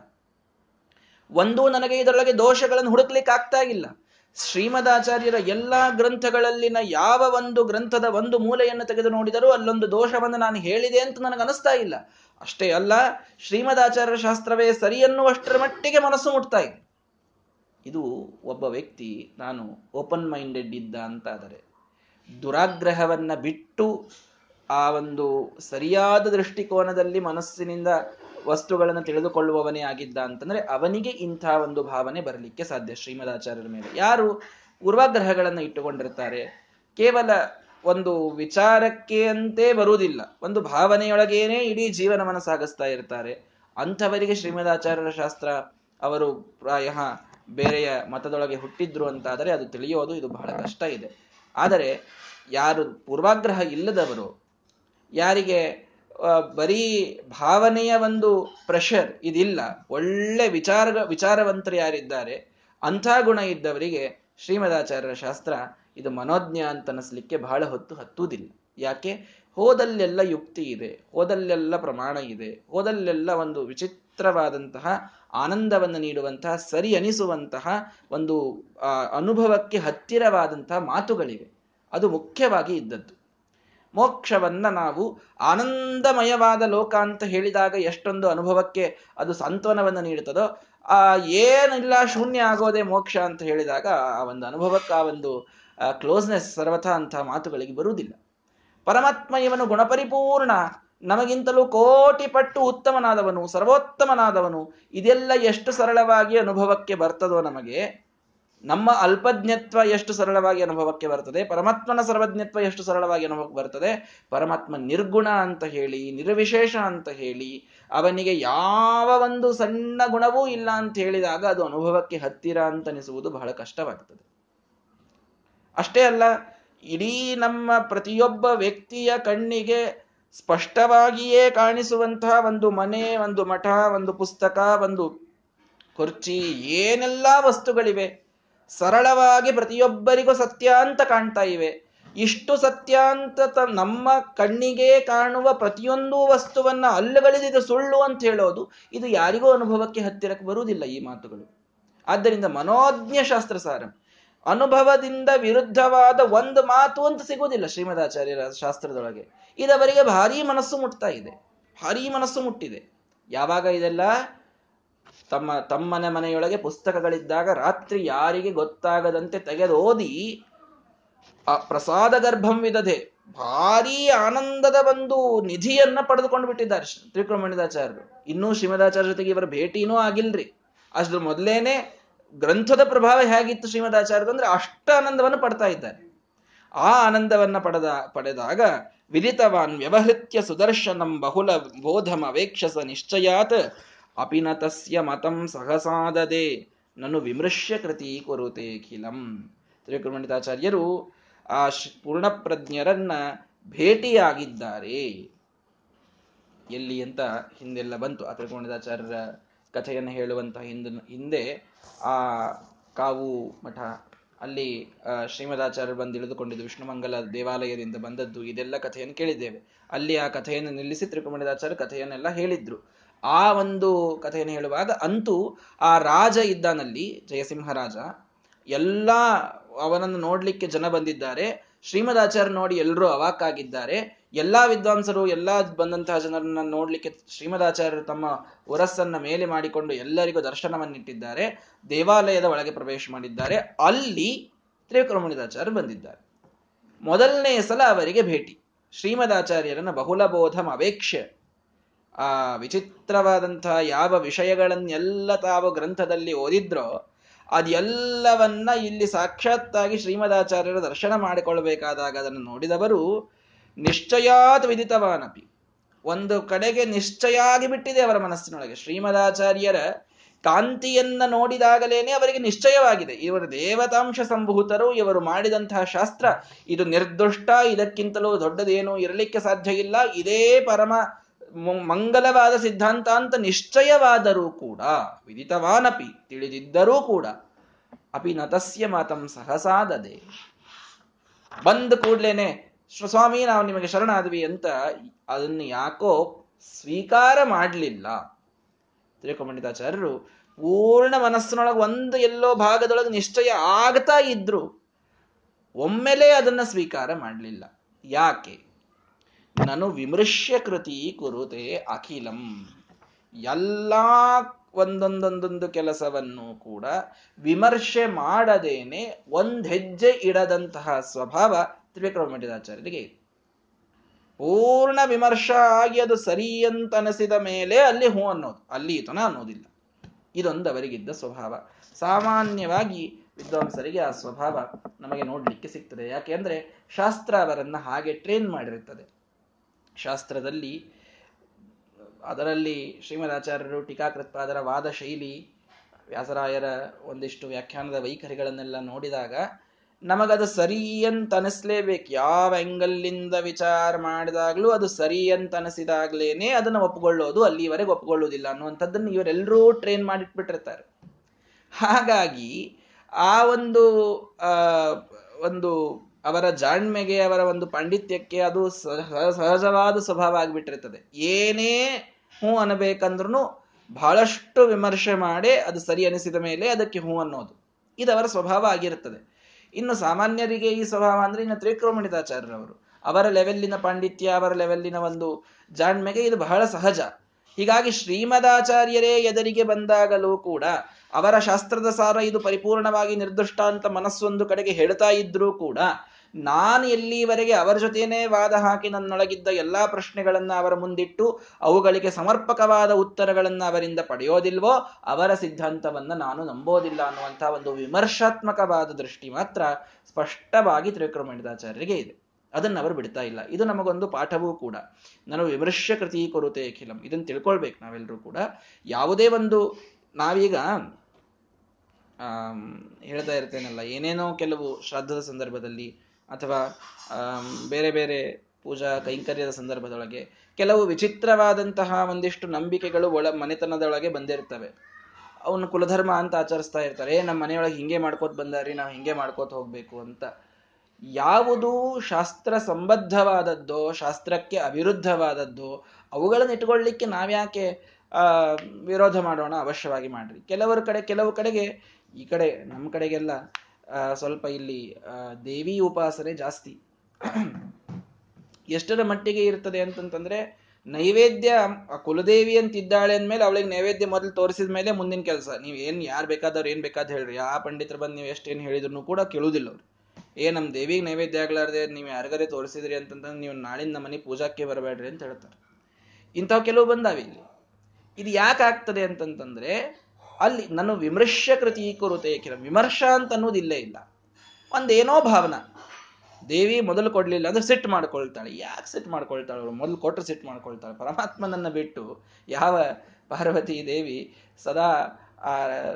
ಒಂದೂ ನನಗೆ ಇದರೊಳಗೆ ದೋಷಗಳನ್ನು ಹುಡುಕ್ಲಿಕ್ಕೆ ಆಗ್ತಾ ಇಲ್ಲ. ಶ್ರೀಮದಾಚಾರ್ಯರ ಎಲ್ಲ ಗ್ರಂಥಗಳಲ್ಲಿನ ಯಾವ ಒಂದು ಗ್ರಂಥದ ಒಂದು ಮೂಲೆಯನ್ನು ತೆಗೆದು ನೋಡಿದರೂ ಅಲ್ಲೊಂದು ದೋಷವನ್ನು ನಾನು ಹೇಳಿದೆ ಅಂತ ನನಗೆ ಅನಿಸ್ತಾ ಇಲ್ಲ. ಅಷ್ಟೇ ಅಲ್ಲ, ಶ್ರೀಮದಾಚಾರ್ಯ ಶಾಸ್ತ್ರವೇ ಸರಿ ಅನ್ನುವಷ್ಟರ ಮಟ್ಟಿಗೆ ಮನಸ್ಸು ಮುಟ್ತಾ ಇದೆ. ಇದು ಒಬ್ಬ ವ್ಯಕ್ತಿ ನಾನು ಓಪನ್ ಮೈಂಡೆಡ್ ಇದ್ದ ಅಂತಾದರೆ ದುರಾಗ್ರಹವನ್ನು ಬಿಟ್ಟು ಆ ಒಂದು ಸರಿಯಾದ ದೃಷ್ಟಿಕೋನದಲ್ಲಿ ಮನಸ್ಸಿನಿಂದ ವಸ್ತುಗಳನ್ನು ತಿಳಿದುಕೊಳ್ಳುವವನೇ ಆಗಿದ್ದ ಅಂತಂದ್ರೆ ಅವನಿಗೆ ಇಂಥ ಒಂದು ಭಾವನೆ ಬರಲಿಕ್ಕೆ ಸಾಧ್ಯ ಶ್ರೀಮದಾಚಾರ್ಯರ ಮೇಲೆ. ಯಾರು ಪೂರ್ವಾಗ್ರಹಗಳನ್ನು ಇಟ್ಟುಕೊಂಡಿರ್ತಾರೆ? ಕೇವಲ ಒಂದು ವಿಚಾರಕ್ಕೆ ಅಂತೇ ಬರುವುದಿಲ್ಲ. ಒಂದು ಭಾವನೆಯೊಳಗೇನೆ ಇಡೀ ಜೀವನವನ್ನು ಸಾಗಿಸ್ತಾ ಇರ್ತಾರೆ. ಅಂಥವರಿಗೆ ಶ್ರೀಮದಾಚಾರ್ಯರ ಶಾಸ್ತ್ರ ಅವರು ಪ್ರಾಯ ಬೇರೆಯ ಮತದೊಳಗೆ ಹುಟ್ಟಿದ್ರು ಅಂತಾದರೆ ಅದು ತಿಳಿಯೋದು ಇದು ಬಹಳ ಕಷ್ಟ ಇದೆ. ಆದರೆ ಯಾರು ಪೂರ್ವಾಗ್ರಹ ಇಲ್ಲದವರು, ಯಾರಿಗೆ ಬರೀ ಭಾವನೆಯ ಒಂದು ಪ್ರೆಷರ್ ಇದಿಲ್ಲ. ಒಳ್ಳೆ ವಿಚಾರ ವಿಚಾರವಂತರು ಯಾರಿದ್ದಾರೆ, ಅಂಥ ಗುಣ ಇದ್ದವರಿಗೆ ಶ್ರೀಮದಾಚಾರ್ಯರ ಶಾಸ್ತ್ರ ಇದು ಮನೋಜ್ಞ ಅಂತ ಅನಿಸ್ಲಿಕ್ಕೆ ಬಹಳ ಹೊತ್ತು ಹತ್ತುವುದಿಲ್ಲ. ಯಾಕೆ? ಹೋದಲ್ಲೆಲ್ಲ ಯುಕ್ತಿ ಇದೆ, ಹೋದಲ್ಲೆಲ್ಲ ಪ್ರಮಾಣ ಇದೆ, ಹೋದಲ್ಲೆಲ್ಲ ಒಂದು ವಿಚಿತ್ರವಾದಂತಹ ಆನಂದವನ್ನು ನೀಡುವಂತಹ, ಸರಿ ಅನಿಸುವಂತಹ ಒಂದು ಅನುಭವಕ್ಕೆ ಹತ್ತಿರವಾದಂತಹ ಮಾತುಗಳಿವೆ. ಅದು ಮುಖ್ಯವಾಗಿ ಇದ್ದದ್ದು. ಮೋಕ್ಷವನ್ನ ನಾವು ಆನಂದಮಯವಾದ ಲೋಕ ಅಂತ ಹೇಳಿದಾಗ ಎಷ್ಟೊಂದು ಅನುಭವಕ್ಕೆ ಅದು ಸಾಂತ್ವನವನ್ನು ನೀಡುತ್ತದೋ, ಆ ಏನಿಲ್ಲ, ಶೂನ್ಯ ಆಗೋದೇ ಮೋಕ್ಷ ಅಂತ ಹೇಳಿದಾಗ ಆ ಒಂದು ಅನುಭವಕ್ಕೆ ಆ ಒಂದು ಕ್ಲೋಸ್ನೆಸ್ ಸರ್ವಥ ಅಂತಹ ಮಾತುಗಳಿಗೆ ಬರುವುದಿಲ್ಲ. ಪರಮಾತ್ಮ ಇವನು ಗುಣಪರಿಪೂರ್ಣ, ನಮಗಿಂತಲೂ ಕೋಟಿ ಪಟ್ಟು ಉತ್ತಮನಾದವನು, ಸರ್ವೋತ್ತಮನಾದವನು, ಇದೆಲ್ಲ ಎಷ್ಟು ಸರಳವಾಗಿ ಅನುಭವಕ್ಕೆ ಬರ್ತದೋ ನಮಗೆ ನಮ್ಮ ಅಲ್ಪಜ್ಞತ್ವ ಎಷ್ಟು ಸರಳವಾಗಿ ಅನುಭವಕ್ಕೆ ಬರ್ತದೆ? ಪರಮಾತ್ಮನ ಸರ್ವಜ್ಞತ್ವ ಎಷ್ಟು ಸರಳವಾಗಿ ಅನುಭವಕ್ಕೆ ಬರ್ತದೆ? ಪರಮಾತ್ಮ ನಿರ್ಗುಣ ಅಂತ ಹೇಳಿ, ನಿರ್ವಿಶೇಷ ಅಂತ ಹೇಳಿ, ಅವನಿಗೆ ಯಾವ ಒಂದು ಸಣ್ಣ ಗುಣವೂ ಇಲ್ಲ ಅಂತ ಹೇಳಿದಾಗ ಅದು ಅನುಭವಕ್ಕೆ ಹತ್ತಿರ ಅಂತ ಅನಿಸುವುದು ಬಹಳ ಕಷ್ಟವಾಗ್ತದೆ. ಅಷ್ಟೇ ಅಲ್ಲ, ಇಡೀ ನಮ್ಮ ಪ್ರತಿಯೊಬ್ಬ ವ್ಯಕ್ತಿಯ ಕಣ್ಣಿಗೆ ಸ್ಪಷ್ಟವಾಗಿಯೇ ಕಾಣಿಸುವಂತಹ ಒಂದು ಮನೆ, ಒಂದು ಮಠ, ಒಂದು ಪುಸ್ತಕ, ಒಂದು ಕುರ್ಚಿ, ಏನೆಲ್ಲ ವಸ್ತುಗಳಿವೆ. ಸರಳವಾಗಿ ಪ್ರತಿಯೊಬ್ಬರಿಗೂ ಸತ್ಯ ಅಂತ ಕಾಣ್ತಾ ಇವೆ. ಇಷ್ಟು ಸತ್ಯ ಅಂತ ನಮ್ಮ ಕಣ್ಣಿಗೆ ಕಾಣುವ ಪ್ರತಿಯೊಂದು ವಸ್ತುವನ್ನ ಅಲ್ಲಗಳಿದ ಸುಳ್ಳು ಅಂತ ಹೇಳೋದು ಇದು ಯಾರಿಗೂ ಅನುಭವಕ್ಕೆ ಹತ್ತಿರಕ್ಕೆ ಬರುವುದಿಲ್ಲ ಈ ಮಾತುಗಳು. ಆದ್ದರಿಂದ ಮನೋಜ್ಞ ಶಾಸ್ತ್ರ ಸಾರ. ಅನುಭವದಿಂದ ವಿರುದ್ಧವಾದ ಒಂದು ಮಾತು ಅಂತ ಸಿಗುವುದಿಲ್ಲ ಶ್ರೀಮದಾಚಾರ್ಯರ ಶಾಸ್ತ್ರದೊಳಗೆ. ಇದವರಿಗೆ ಭಾರೀ ಮನಸ್ಸು ಮುಟ್ತಾ ಇದೆ. ಭಾರೀ ಮನಸ್ಸು ಮುಟ್ಟಿದೆ. ಯಾವಾಗ ಇದೆಲ್ಲ? ತಮ್ಮ, ತಮ್ಮನೆ ಮನೆಯೊಳಗೆ ಪುಸ್ತಕಗಳಿದ್ದಾಗ ರಾತ್ರಿ ಯಾರಿಗೆ ಗೊತ್ತಾಗದಂತೆ ತೆಗೆದೋದಿ ಆ ಪ್ರಸಾದ ಗರ್ಭಂ ವಿಧದೆ ಭಾರೀ ಆನಂದದ ಒಂದು ನಿಧಿಯನ್ನ ಪಡೆದುಕೊಂಡು ಬಿಟ್ಟಿದ್ದಾರೆ ತ್ರಿಕೃಮಣಿದಾಚಾರ್ಯರು. ಇನ್ನೂ ಶ್ರೀಮದಾಚಾರ್ಯ ಜೊತೆಗೆ ಇವರ ಭೇಟಿನೂ ಆಗಿಲ್ರಿ. ಅಷ್ಟು ಮೊದಲೇನೆ ಗ್ರಂಥದ ಪ್ರಭಾವ ಹೇಗಿತ್ತು ಶ್ರೀಮದಾಚಾರ್ಯರು ಅಂದ್ರೆ ಅಷ್ಟ ಆನಂದವನ್ನು ಪಡ್ತಾ ಇದ್ದಾರೆ. ಆ ಆನಂದವನ್ನ ಪಡೆದ, ಪಡೆದಾಗ ವಿದಿತವಾನ್ ವ್ಯವಹೃತ್ಯ ಸುದರ್ಶನಂ ಬಹುಲ ಬೋಧಮ ವೇಕ್ಷಸ ನಿಶ್ಚಯಾತ್ ಅಪಿನತಸ್ಯ ಮತಂ ಸಹಸಾದದೆ ನನ್ನ ವಿಮೃಶ್ಯ ಕೃತಿ ಕೊರುತೆ ಖಿಲಂ. ತ್ರಿಕೃಮಣಿತಾಚಾರ್ಯರು ಆ ಪೂರ್ಣಪ್ರಜ್ಞರನ್ನ ಭೇಟಿಯಾಗಿದ್ದಾರೆ. ಎಲ್ಲಿ ಅಂತ ಹಿಂದೆಲ್ಲ ಬಂತು. ಆ ತ್ರಿಕುರುಮಂಡಿತಾಚಾರ್ಯರ ಕಥೆಯನ್ನು ಹೇಳುವಂತಹ ಹಿಂದ, ಹಿಂದೆ ಆ ಕಾವು ಮಠ, ಅಲ್ಲಿ ಶ್ರೀಮದಾಚಾರ್ಯರು ಬಂದು ಇಳಿದುಕೊಂಡಿದ್ದು ವಿಷ್ಣುಮಂಗಲ ದೇವಾಲಯದಿಂದ ಬಂದದ್ದು. ಇದೆಲ್ಲ ಕಥೆಯನ್ನು ಕೇಳಿದ್ದೇವೆ. ಅಲ್ಲಿ ಆ ಕಥೆಯನ್ನು ನಿಲ್ಲಿಸಿ ತ್ರಿಕುಮಣಿದಾಚಾರ್ಯ ಕಥೆಯನ್ನೆಲ್ಲ ಹೇಳಿದ್ರು. ಆ ಒಂದು ಕಥೆಯನ್ನು ಹೇಳುವಾಗ ಅಂತೂ ಆ ರಾಜ ಇದ್ದಾನಲ್ಲಿ ಜಯಸಿಂಹರಾಜ ಎಲ್ಲ ಅವನನ್ನು ನೋಡ್ಲಿಕ್ಕೆ ಜನ ಬಂದಿದ್ದಾರೆ. ಶ್ರೀಮದಾಚಾರ್ಯ ನೋಡಿ ಎಲ್ಲರೂ ಅವಾಕಾಗಿದ್ದಾರೆ. ಎಲ್ಲಾ ವಿದ್ವಾಂಸರು, ಎಲ್ಲಾ ಬಂದಂತಹ ಜನರನ್ನ ನೋಡ್ಲಿಕ್ಕೆ ಶ್ರೀಮದಾಚಾರ್ಯರು ತಮ್ಮ ಉರಸ್ಸನ್ನ ಮೇಲೆ ಮಾಡಿಕೊಂಡು ಎಲ್ಲರಿಗೂ ದರ್ಶನವನ್ನಿಟ್ಟಿದ್ದಾರೆ. ದೇವಾಲಯದ ಒಳಗೆ ಪ್ರವೇಶ ಮಾಡಿದ್ದಾರೆ. ಅಲ್ಲಿ ತ್ರಿವಿಕ್ರಮಣಿದಾಚಾರ್ಯರು ಬಂದಿದ್ದಾರೆ. ಮೊದಲನೇ ಸಲ ಅವರಿಗೆ ಭೇಟಿ. ಶ್ರೀಮದಾಚಾರ್ಯರನ್ನ ಬಹುಲಬೋಧಂ ಅವೇಕ್ಷ ಆ ವಿಚಿತ್ರವಾದಂತಹ ಯಾವ ವಿಷಯಗಳನ್ನೆಲ್ಲ ತಾವು ಗ್ರಂಥದಲ್ಲಿ ಓದಿದ್ರೋ ಅದೆಲ್ಲವನ್ನ ಇಲ್ಲಿ ಸಾಕ್ಷಾತ್ತಾಗಿ ಶ್ರೀಮದಾಚಾರ್ಯರ ದರ್ಶನ ಮಾಡಿಕೊಳ್ಬೇಕಾದಾಗ ಅದನ್ನು ನೋಡಿದವರು ನಿಶ್ಚಯಾತ್ ವಿದಿತವಾನಪಿ. ಒಂದು ಕಡೆಗೆ ನಿಶ್ಚಯ ಆಗಿಬಿಟ್ಟಿದೆ ಅವರ ಮನಸ್ಸಿನೊಳಗೆ. ಶ್ರೀಮದಾಚಾರ್ಯರ ಕಾಂತಿಯನ್ನ ನೋಡಿದಾಗಲೇನೆ ಅವರಿಗೆ ನಿಶ್ಚಯವಾಗಿದೆ. ಇವರು ದೇವತಾಂಶ ಸಂಭೂತರು, ಇವರು ಮಾಡಿದಂತಹ ಶಾಸ್ತ್ರ, ಇದು ನಿರ್ದುಷ್ಟ, ಇದಕ್ಕಿಂತಲೂ ದೊಡ್ಡದೇನೂ ಇರಲಿಕ್ಕೆ ಸಾಧ್ಯ ಇಲ್ಲ. ಇದೇ ಪರಮ ಮಂಗಲವಾದ ಸಿದ್ಧಾಂತ ಅಂತ ನಿಶ್ಚಯವಾದರೂ ಕೂಡ, ವಿದಿತವಾನಪಿ, ತಿಳಿದಿದ್ದರೂ ಕೂಡ, ಅಪಿ ನತಸ್ಯ ಮಾತಂ ಸಹಸಾದದೆ. ಬಂದ ಕೂಡ್ಲೇನೆ ಸ್ವಾಮಿ ನಾವು ನಿಮಗೆ ಶರಣಾದ್ವಿ ಅಂತ ಅದನ್ನು ಯಾಕೋ ಸ್ವೀಕಾರ ಮಾಡಲಿಲ್ಲ. ತಿರುಕಮಂಡಿತಾಚಾರ್ಯರು ಪೂರ್ಣ ಮನಸ್ಸಿನೊಳಗೆ ಒಂದು ಎಲ್ಲೋ ಭಾಗದೊಳಗೆ ನಿಶ್ಚಯ ಆಗ್ತಾ ಇದ್ರು. ಒಮ್ಮೆಲೆ ಅದನ್ನ ಸ್ವೀಕಾರ ಮಾಡಲಿಲ್ಲ. ಯಾಕೆ? ನಾನು ವಿಮೃಶ್ಯ ಕೃತಿ ಕುರುತೆ ಅಖಿಲಂ. ಎಲ್ಲ ಒಂದೊಂದೊಂದೊಂದು ಕೆಲಸವನ್ನು ಕೂಡ ವಿಮರ್ಶೆ ಮಾಡದೇನೆ ಒಂದ್ ಹೆಜ್ಜೆ ಇಡದಂತಹ ಸ್ವಭಾವ ತ್ರಿವಿಕ್ರಮ ಮಂಡಿತಾಚಾರ್ಯರಿಗೆ ಪೂರ್ಣ ವಿಮರ್ಶ ಆಗಿ ಅದು ಸರಿ ಅಂತ ಅನಿಸಿದ ಮೇಲೆ ಅಲ್ಲಿ ಹೂ ಅನ್ನೋದು, ಅಲ್ಲಿ ಈತನ ಅನ್ನೋದಿಲ್ಲ. ಇದೊಂದು ಅವರಿಗಿದ್ದ ಸ್ವಭಾವ. ಸಾಮಾನ್ಯವಾಗಿ ವಿದ್ವಾಂಸರಿಗೆ ಆ ಸ್ವಭಾವ ನಮಗೆ ನೋಡ್ಲಿಕ್ಕೆ ಸಿಗ್ತದೆ. ಯಾಕೆಂದ್ರೆ ಶಾಸ್ತ್ರ ಅವರನ್ನ ಹಾಗೆ ಟ್ರೈನ್ ಮಾಡಿರುತ್ತದೆ. ಶಾಸ್ತ್ರದಲ್ಲಿ ಅದರಲ್ಲಿ ಶ್ರೀಮದಾಚಾರ್ಯರು ಟೀಕಾಕೃತ್ಪಾದರ ವಾದ ಶೈಲಿ ವ್ಯಾಸರಾಯರ ಒಂದಿಷ್ಟು ವ್ಯಾಖ್ಯಾನದ ವೈಖರಿಗಳನ್ನೆಲ್ಲ ನೋಡಿದಾಗ, ನಮಗದು ಸರಿ ಅಂತ ಅನಿಸ್ಲೇಬೇಕು ಯಾವ ಎಂಗಲ್ಲಿಂದ ವಿಚಾರ ಮಾಡಿದಾಗಲೂ ಅದು ಸರಿ ಅಂತ ಅನಿಸಿದಾಗ್ಲೇನೆ ಅದನ್ನು ಒಪ್ಪಿಕೊಳ್ಳೋದು ಅಲ್ಲಿವರೆಗೆ ಒಪ್ಕೊಳ್ಳೋದಿಲ್ಲ ಅನ್ನುವಂಥದ್ದನ್ನು ಇವರೆಲ್ಲರೂ ಟ್ರೈನ್ ಮಾಡಿಟ್ಬಿಟ್ಟಿರ್ತಾರೆ. ಹಾಗಾಗಿ ಆ ಒಂದು ಒಂದು ಅವರ ಜಾಣ್ಮೆಗೆ, ಅವರ ಒಂದು ಪಾಂಡಿತ್ಯಕ್ಕೆ ಅದು ಸಹಜವಾದ ಸ್ವಭಾವ ಆಗಿಬಿಟ್ಟಿರ್ತದೆ. ಏನೇ ಹೂ ಅನ್ನಬೇಕಂದ್ರೂ ಬಹಳಷ್ಟು ವಿಮರ್ಶೆ ಮಾಡಿ ಅದು ಸರಿ ಅನಿಸಿದ ಮೇಲೆ ಅದಕ್ಕೆ ಹೂ ಅನ್ನೋದು. ಇದು ಅವರ ಸ್ವಭಾವ ಆಗಿರುತ್ತದೆ ಇನ್ನು ಸಾಮಾನ್ಯರಿಗೆ ಈ ಸ್ವಭಾವ ಅಂದ್ರೆ ಇನ್ನು ತ್ರಿಕ್ರಮಣಿತಾಚಾರ್ಯರವರು ಅವರ ಲೆವೆಲ್ಲಿನ ಪಾಂಡಿತ್ಯ, ಅವರ ಲೆವೆಲ್ಲಿನ ಒಂದು ಜಾಣ್ಮೆಗೆ ಇದು ಬಹಳ ಸಹಜ. ಹೀಗಾಗಿ ಶ್ರೀಮದಾಚಾರ್ಯರೇ ಎದರಿಗೆ ಬಂದಾಗಲೂ ಕೂಡ ಅವರ ಶಾಸ್ತ್ರದ ಸಾರ ಇದು ಪರಿಪೂರ್ಣವಾಗಿ ನಿರ್ದಿಷ್ಟ ಅಂತ ಮನಸ್ಸೊಂದು ಕಡೆಗೆ ಹೇಳ್ತಾ ಇದ್ರೂ ಕೂಡ ನಾನು ಎಲ್ಲಿವರೆಗೆ ಅವರ ಜೊತೆಯೇ ವಾದ ಹಾಕಿ ನನ್ನೊಳಗಿದ್ದ ಎಲ್ಲ ಪ್ರಶ್ನೆಗಳನ್ನು ಅವರ ಮುಂದಿಟ್ಟು ಅವುಗಳಿಗೆ ಸಮರ್ಪಕವಾದ ಉತ್ತರಗಳನ್ನು ಅವರಿಂದ ಪಡೆಯೋದಿಲ್ವೋ ಅವರ ಸಿದ್ಧಾಂತವನ್ನ ನಾನು ನಂಬೋದಿಲ್ಲ ಅನ್ನುವಂಥ ಒಂದು ವಿಮರ್ಶಾತ್ಮಕವಾದ ದೃಷ್ಟಿ ಮಾತ್ರ ಸ್ಪಷ್ಟವಾಗಿ ತ್ರಿವಿಕ್ರಮಣಿತಾಚಾರ್ಯರಿಗೆ ಇದೆ. ಅದನ್ನು ಅವರು ಬಿಡ್ತಾ ಇಲ್ಲ. ಇದು ನಮಗೊಂದು ಪಾಠವೂ ಕೂಡ. ನಾನು ವಿಮರ್ಶ ಕೃತಿ ಕೊರುತೆ ಅಖಿಲಂ. ಇದನ್ನು ತಿಳ್ಕೊಳ್ಬೇಕು ನಾವೆಲ್ಲರೂ ಕೂಡ. ಯಾವುದೇ ಒಂದು ನಾವೀಗ ಹೇಳ್ತಾ ಇರ್ತೇನಲ್ಲ, ಏನೇನೋ ಕೆಲವು ಶ್ರಾದ್ದದ ಸಂದರ್ಭದಲ್ಲಿ ಅಥವಾ ಬೇರೆ ಬೇರೆ ಪೂಜಾ ಕೈಂಕರ್ಯದ ಸಂದರ್ಭದೊಳಗೆ ಕೆಲವು ವಿಚಿತ್ರವಾದಂತಹ ಒಂದಿಷ್ಟು ನಂಬಿಕೆಗಳು ಒಳ ಮನೆತನದೊಳಗೆ ಬಂದಿರ್ತವೆ. ಅವನು ಕುಲಧರ್ಮ ಅಂತ ಆಚರಿಸ್ತಾ ಇರ್ತಾರೆ ನಮ್ಮ ಮನೆಯೊಳಗೆ ಹಿಂಗೆ ಮಾಡ್ಕೋತ ಬಂದಾರಿ ನಾವು ಹಿಂಗೆ ಮಾಡ್ಕೋತ ಹೋಗ್ಬೇಕು ಅಂತ. ಯಾವುದು ಶಾಸ್ತ್ರ ಸಂಬದ್ಧವಾದದ್ದೋ, ಶಾಸ್ತ್ರಕ್ಕೆ ಅವಿರುದ್ಧವಾದದ್ದೋ, ಅವುಗಳನ್ನು ಇಟ್ಕೊಳ್ಳಿಕ್ಕೆ ನಾವ್ಯಾಕೆ ವಿರೋಧ ಮಾಡೋಣ? ಅವಶ್ಯವಾಗಿ ಮಾಡ್ರಿ. ಕೆಲವರ ಕಡೆ, ಕೆಲವು ಕಡೆಗೆ, ಈ ಕಡೆ ನಮ್ಮ ಕಡೆಗೆಲ್ಲ ಸ್ವಲ್ಪ ಇಲ್ಲಿ ದೇವಿ ಉಪಾಸನೆ ಜಾಸ್ತಿ. ಎಷ್ಟರ ಮಟ್ಟಿಗೆ ಇರ್ತದೆ ಅಂತಂತಂದ್ರೆ, ನೈವೇದ್ಯ ಕುಲದೇವಿ ಅಂತ ಇದ್ದಾಳೆ ಅಂದ್ಮೇಲೆ ಅವಳಿಗೆ ನೈವೇದ್ಯ ಮೊದಲು ತೋರಿಸಿದ ಮೇಲೆ ಮುಂದಿನ ಕೆಲಸ. ನೀವು ಏನ್ ಯಾರು ಬೇಕಾದವ್ರು ಏನ್ ಬೇಕಾದ ಹೇಳ್ರಿ. ಆ ಪಂಡಿತರು ಬಂದು ನೀವು ಎಷ್ಟೇನು ಹೇಳಿದ್ರು ಕೂಡ ಕೇಳುವುದಿಲ್ಲ ಅವ್ರು. ಏ ನಮ್ಮ ದೇವಿಗೆ ನೈವೇದ್ಯ ಆಗ್ಲಾರ್ದೆ ನೀವು ಯಾರಿಗಾರೇ ತೋರಿಸಿದ್ರಿ ಅಂತಂದ್ರೆ ನೀವು ನಾಳಿನ ಮನೆ ಪೂಜಾಕ್ಕೆ ಬರಬೇಡ್ರಿ ಅಂತ ಹೇಳ್ತಾರೆ. ಇಂಥವು ಕೆಲವು ಬಂದಾವೆ ಇಲ್ಲಿ. ಇದು ಯಾಕೆ ಆಗ್ತದೆ ಅಂತಂತಂದ್ರೆ ಅಲ್ಲಿ ನಾನು ವಿಮರ್ಶ ಕೃತಿ ಕುರುತೆ ಕಿರ ವಿಮರ್ಶ ಅಂತ ಅನ್ನೋದು ಇಲ್ಲೇ ಇಲ್ಲ. ಒಂದೇನೋ ಭಾವನ. ದೇವಿ ಮೊದಲು ಕೊಡ್ಲಿಲ್ಲ ಅಂದ್ರೆ ಸಿಟ್ ಮಾಡ್ಕೊಳ್ತಾಳೆ. ಯಾಕೆ ಸಿಟ್ ಮಾಡ್ಕೊಳ್ತಾಳೆ ಅವರು ಮೊದಲು ಕೊಟ್ಟರೆ ಸಿಟ್ ಮಾಡ್ಕೊಳ್ತಾಳೆ. ಪರಮಾತ್ಮನನ್ನ ಬಿಟ್ಟು ಯಾವ ಪಾರ್ವತಿ ದೇವಿ ಸದಾ ಆ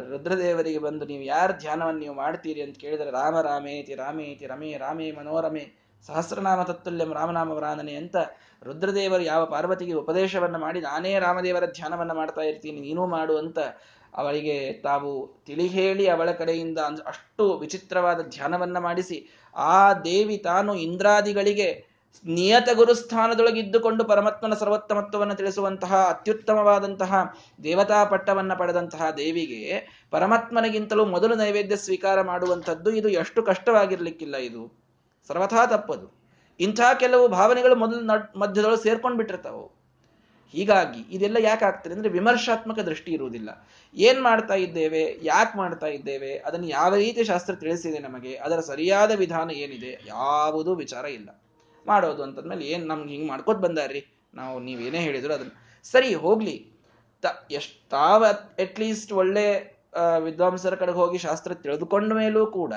ರುದ್ರದೇವರಿಗೆ ಬಂದು ನೀವು ಯಾರು ಧ್ಯಾನವನ್ನು ನೀವು ಮಾಡ್ತೀರಿ ಅಂತ ಕೇಳಿದರೆ ರಾಮ ರಾಮೇತಿ ರಾಮೇತಿ ರಮೇ ರಾಮೇ ಮನೋರಮೆ ಸಹಸ್ರನಾಮ ತತ್ತುಲ್ಯಂ ರಾಮನಾಮ ವರಾನನೆ ಅಂತ ರುದ್ರದೇವರು ಯಾವ ಪಾರ್ವತಿಗೆ ಉಪದೇಶವನ್ನ ಮಾಡಿ ನಾನೇ ರಾಮದೇವರ ಧ್ಯಾನವನ್ನ ಮಾಡ್ತಾ ಇರ್ತೀನಿ, ನೀನು ಮಾಡು ಅಂತ ಅವಳಿಗೆ ತಾವು ತಿಳಿ ಹೇಳಿ ಅವಳ ಕಡೆಯಿಂದ ಅಷ್ಟು ವಿಚಿತ್ರವಾದ ಧ್ಯಾನವನ್ನ ಮಾಡಿಸಿ, ಆ ದೇವಿ ತಾನು ಇಂದ್ರಾದಿಗಳಿಗೆ ನಿಯತ ಗುರುಸ್ಥಾನದೊಳಗಿದ್ದುಕೊಂಡು ಪರಮಾತ್ಮನ ಸರ್ವೋತ್ತಮತ್ವವನ್ನು ತಿಳಿಸುವಂತಹ ಅತ್ಯುತ್ತಮವಾದಂತಹ ದೇವತಾ ಪಟ್ಟವನ್ನ ಪಡೆದಂತಹ ದೇವಿಗೆ ಪರಮಾತ್ಮನಿಗಿಂತಲೂ ಮೊದಲು ನೈವೇದ್ಯ ಸ್ವೀಕಾರ ಮಾಡುವಂಥದ್ದು ಇದು ಎಷ್ಟು ಕಷ್ಟವಾಗಿರ್ಲಿಕ್ಕಿಲ್ಲ ಇದು. ಸರ್ವಥಾ ತಪ್ಪದು. ಇಂಥ ಕೆಲವು ಭಾವನೆಗಳು ಮೊದಲು ಮಧ್ಯದೊಳಗೆ ಸೇರ್ಕೊಂಡು ಬಿಟ್ಟಿರ್ತಾವೆ ಹೀಗಾಗಿ ಇದೆಲ್ಲ ಯಾಕೆ ಆಗ್ತದೆ ಅಂದ್ರೆ ವಿಮರ್ಶಾತ್ಮಕ ದೃಷ್ಟಿ ಇರುವುದಿಲ್ಲ. ಏನ್ ಮಾಡ್ತಾ ಇದ್ದೇವೆ, ಯಾಕೆ ಮಾಡ್ತಾ ಇದ್ದೇವೆ, ಅದನ್ನು ಯಾವ ರೀತಿ ಶಾಸ್ತ್ರ ತಿಳಿಸಿದೆ ನಮಗೆ, ಅದರ ಸರಿಯಾದ ವಿಧಾನ ಏನಿದೆ, ಯಾವುದೂ ವಿಚಾರ ಇಲ್ಲ. ಮಾಡೋದು ಅಂತಂದ್ಮೇಲೆ ಏನ್ ನಮ್ಗೆ ಹಿಂಗೆ ಮಾಡ್ಕೋತ ಬಂದಾರ್ರಿ? ನಾವು ನೀವೇನೇ ಹೇಳಿದ್ರು ಅದನ್ನ. ಸರಿ, ಹೋಗ್ಲಿ. ತ ಎಷ್ಟಾವ ಅಟ್ಲೀಸ್ಟ್ ಒಳ್ಳೆ ವಿದ್ವಾಂಸರ ಕಡೆಗೆ ಹೋಗಿ ಶಾಸ್ತ್ರ ತಿಳಿದುಕೊಂಡ ಮೇಲೂ ಕೂಡ,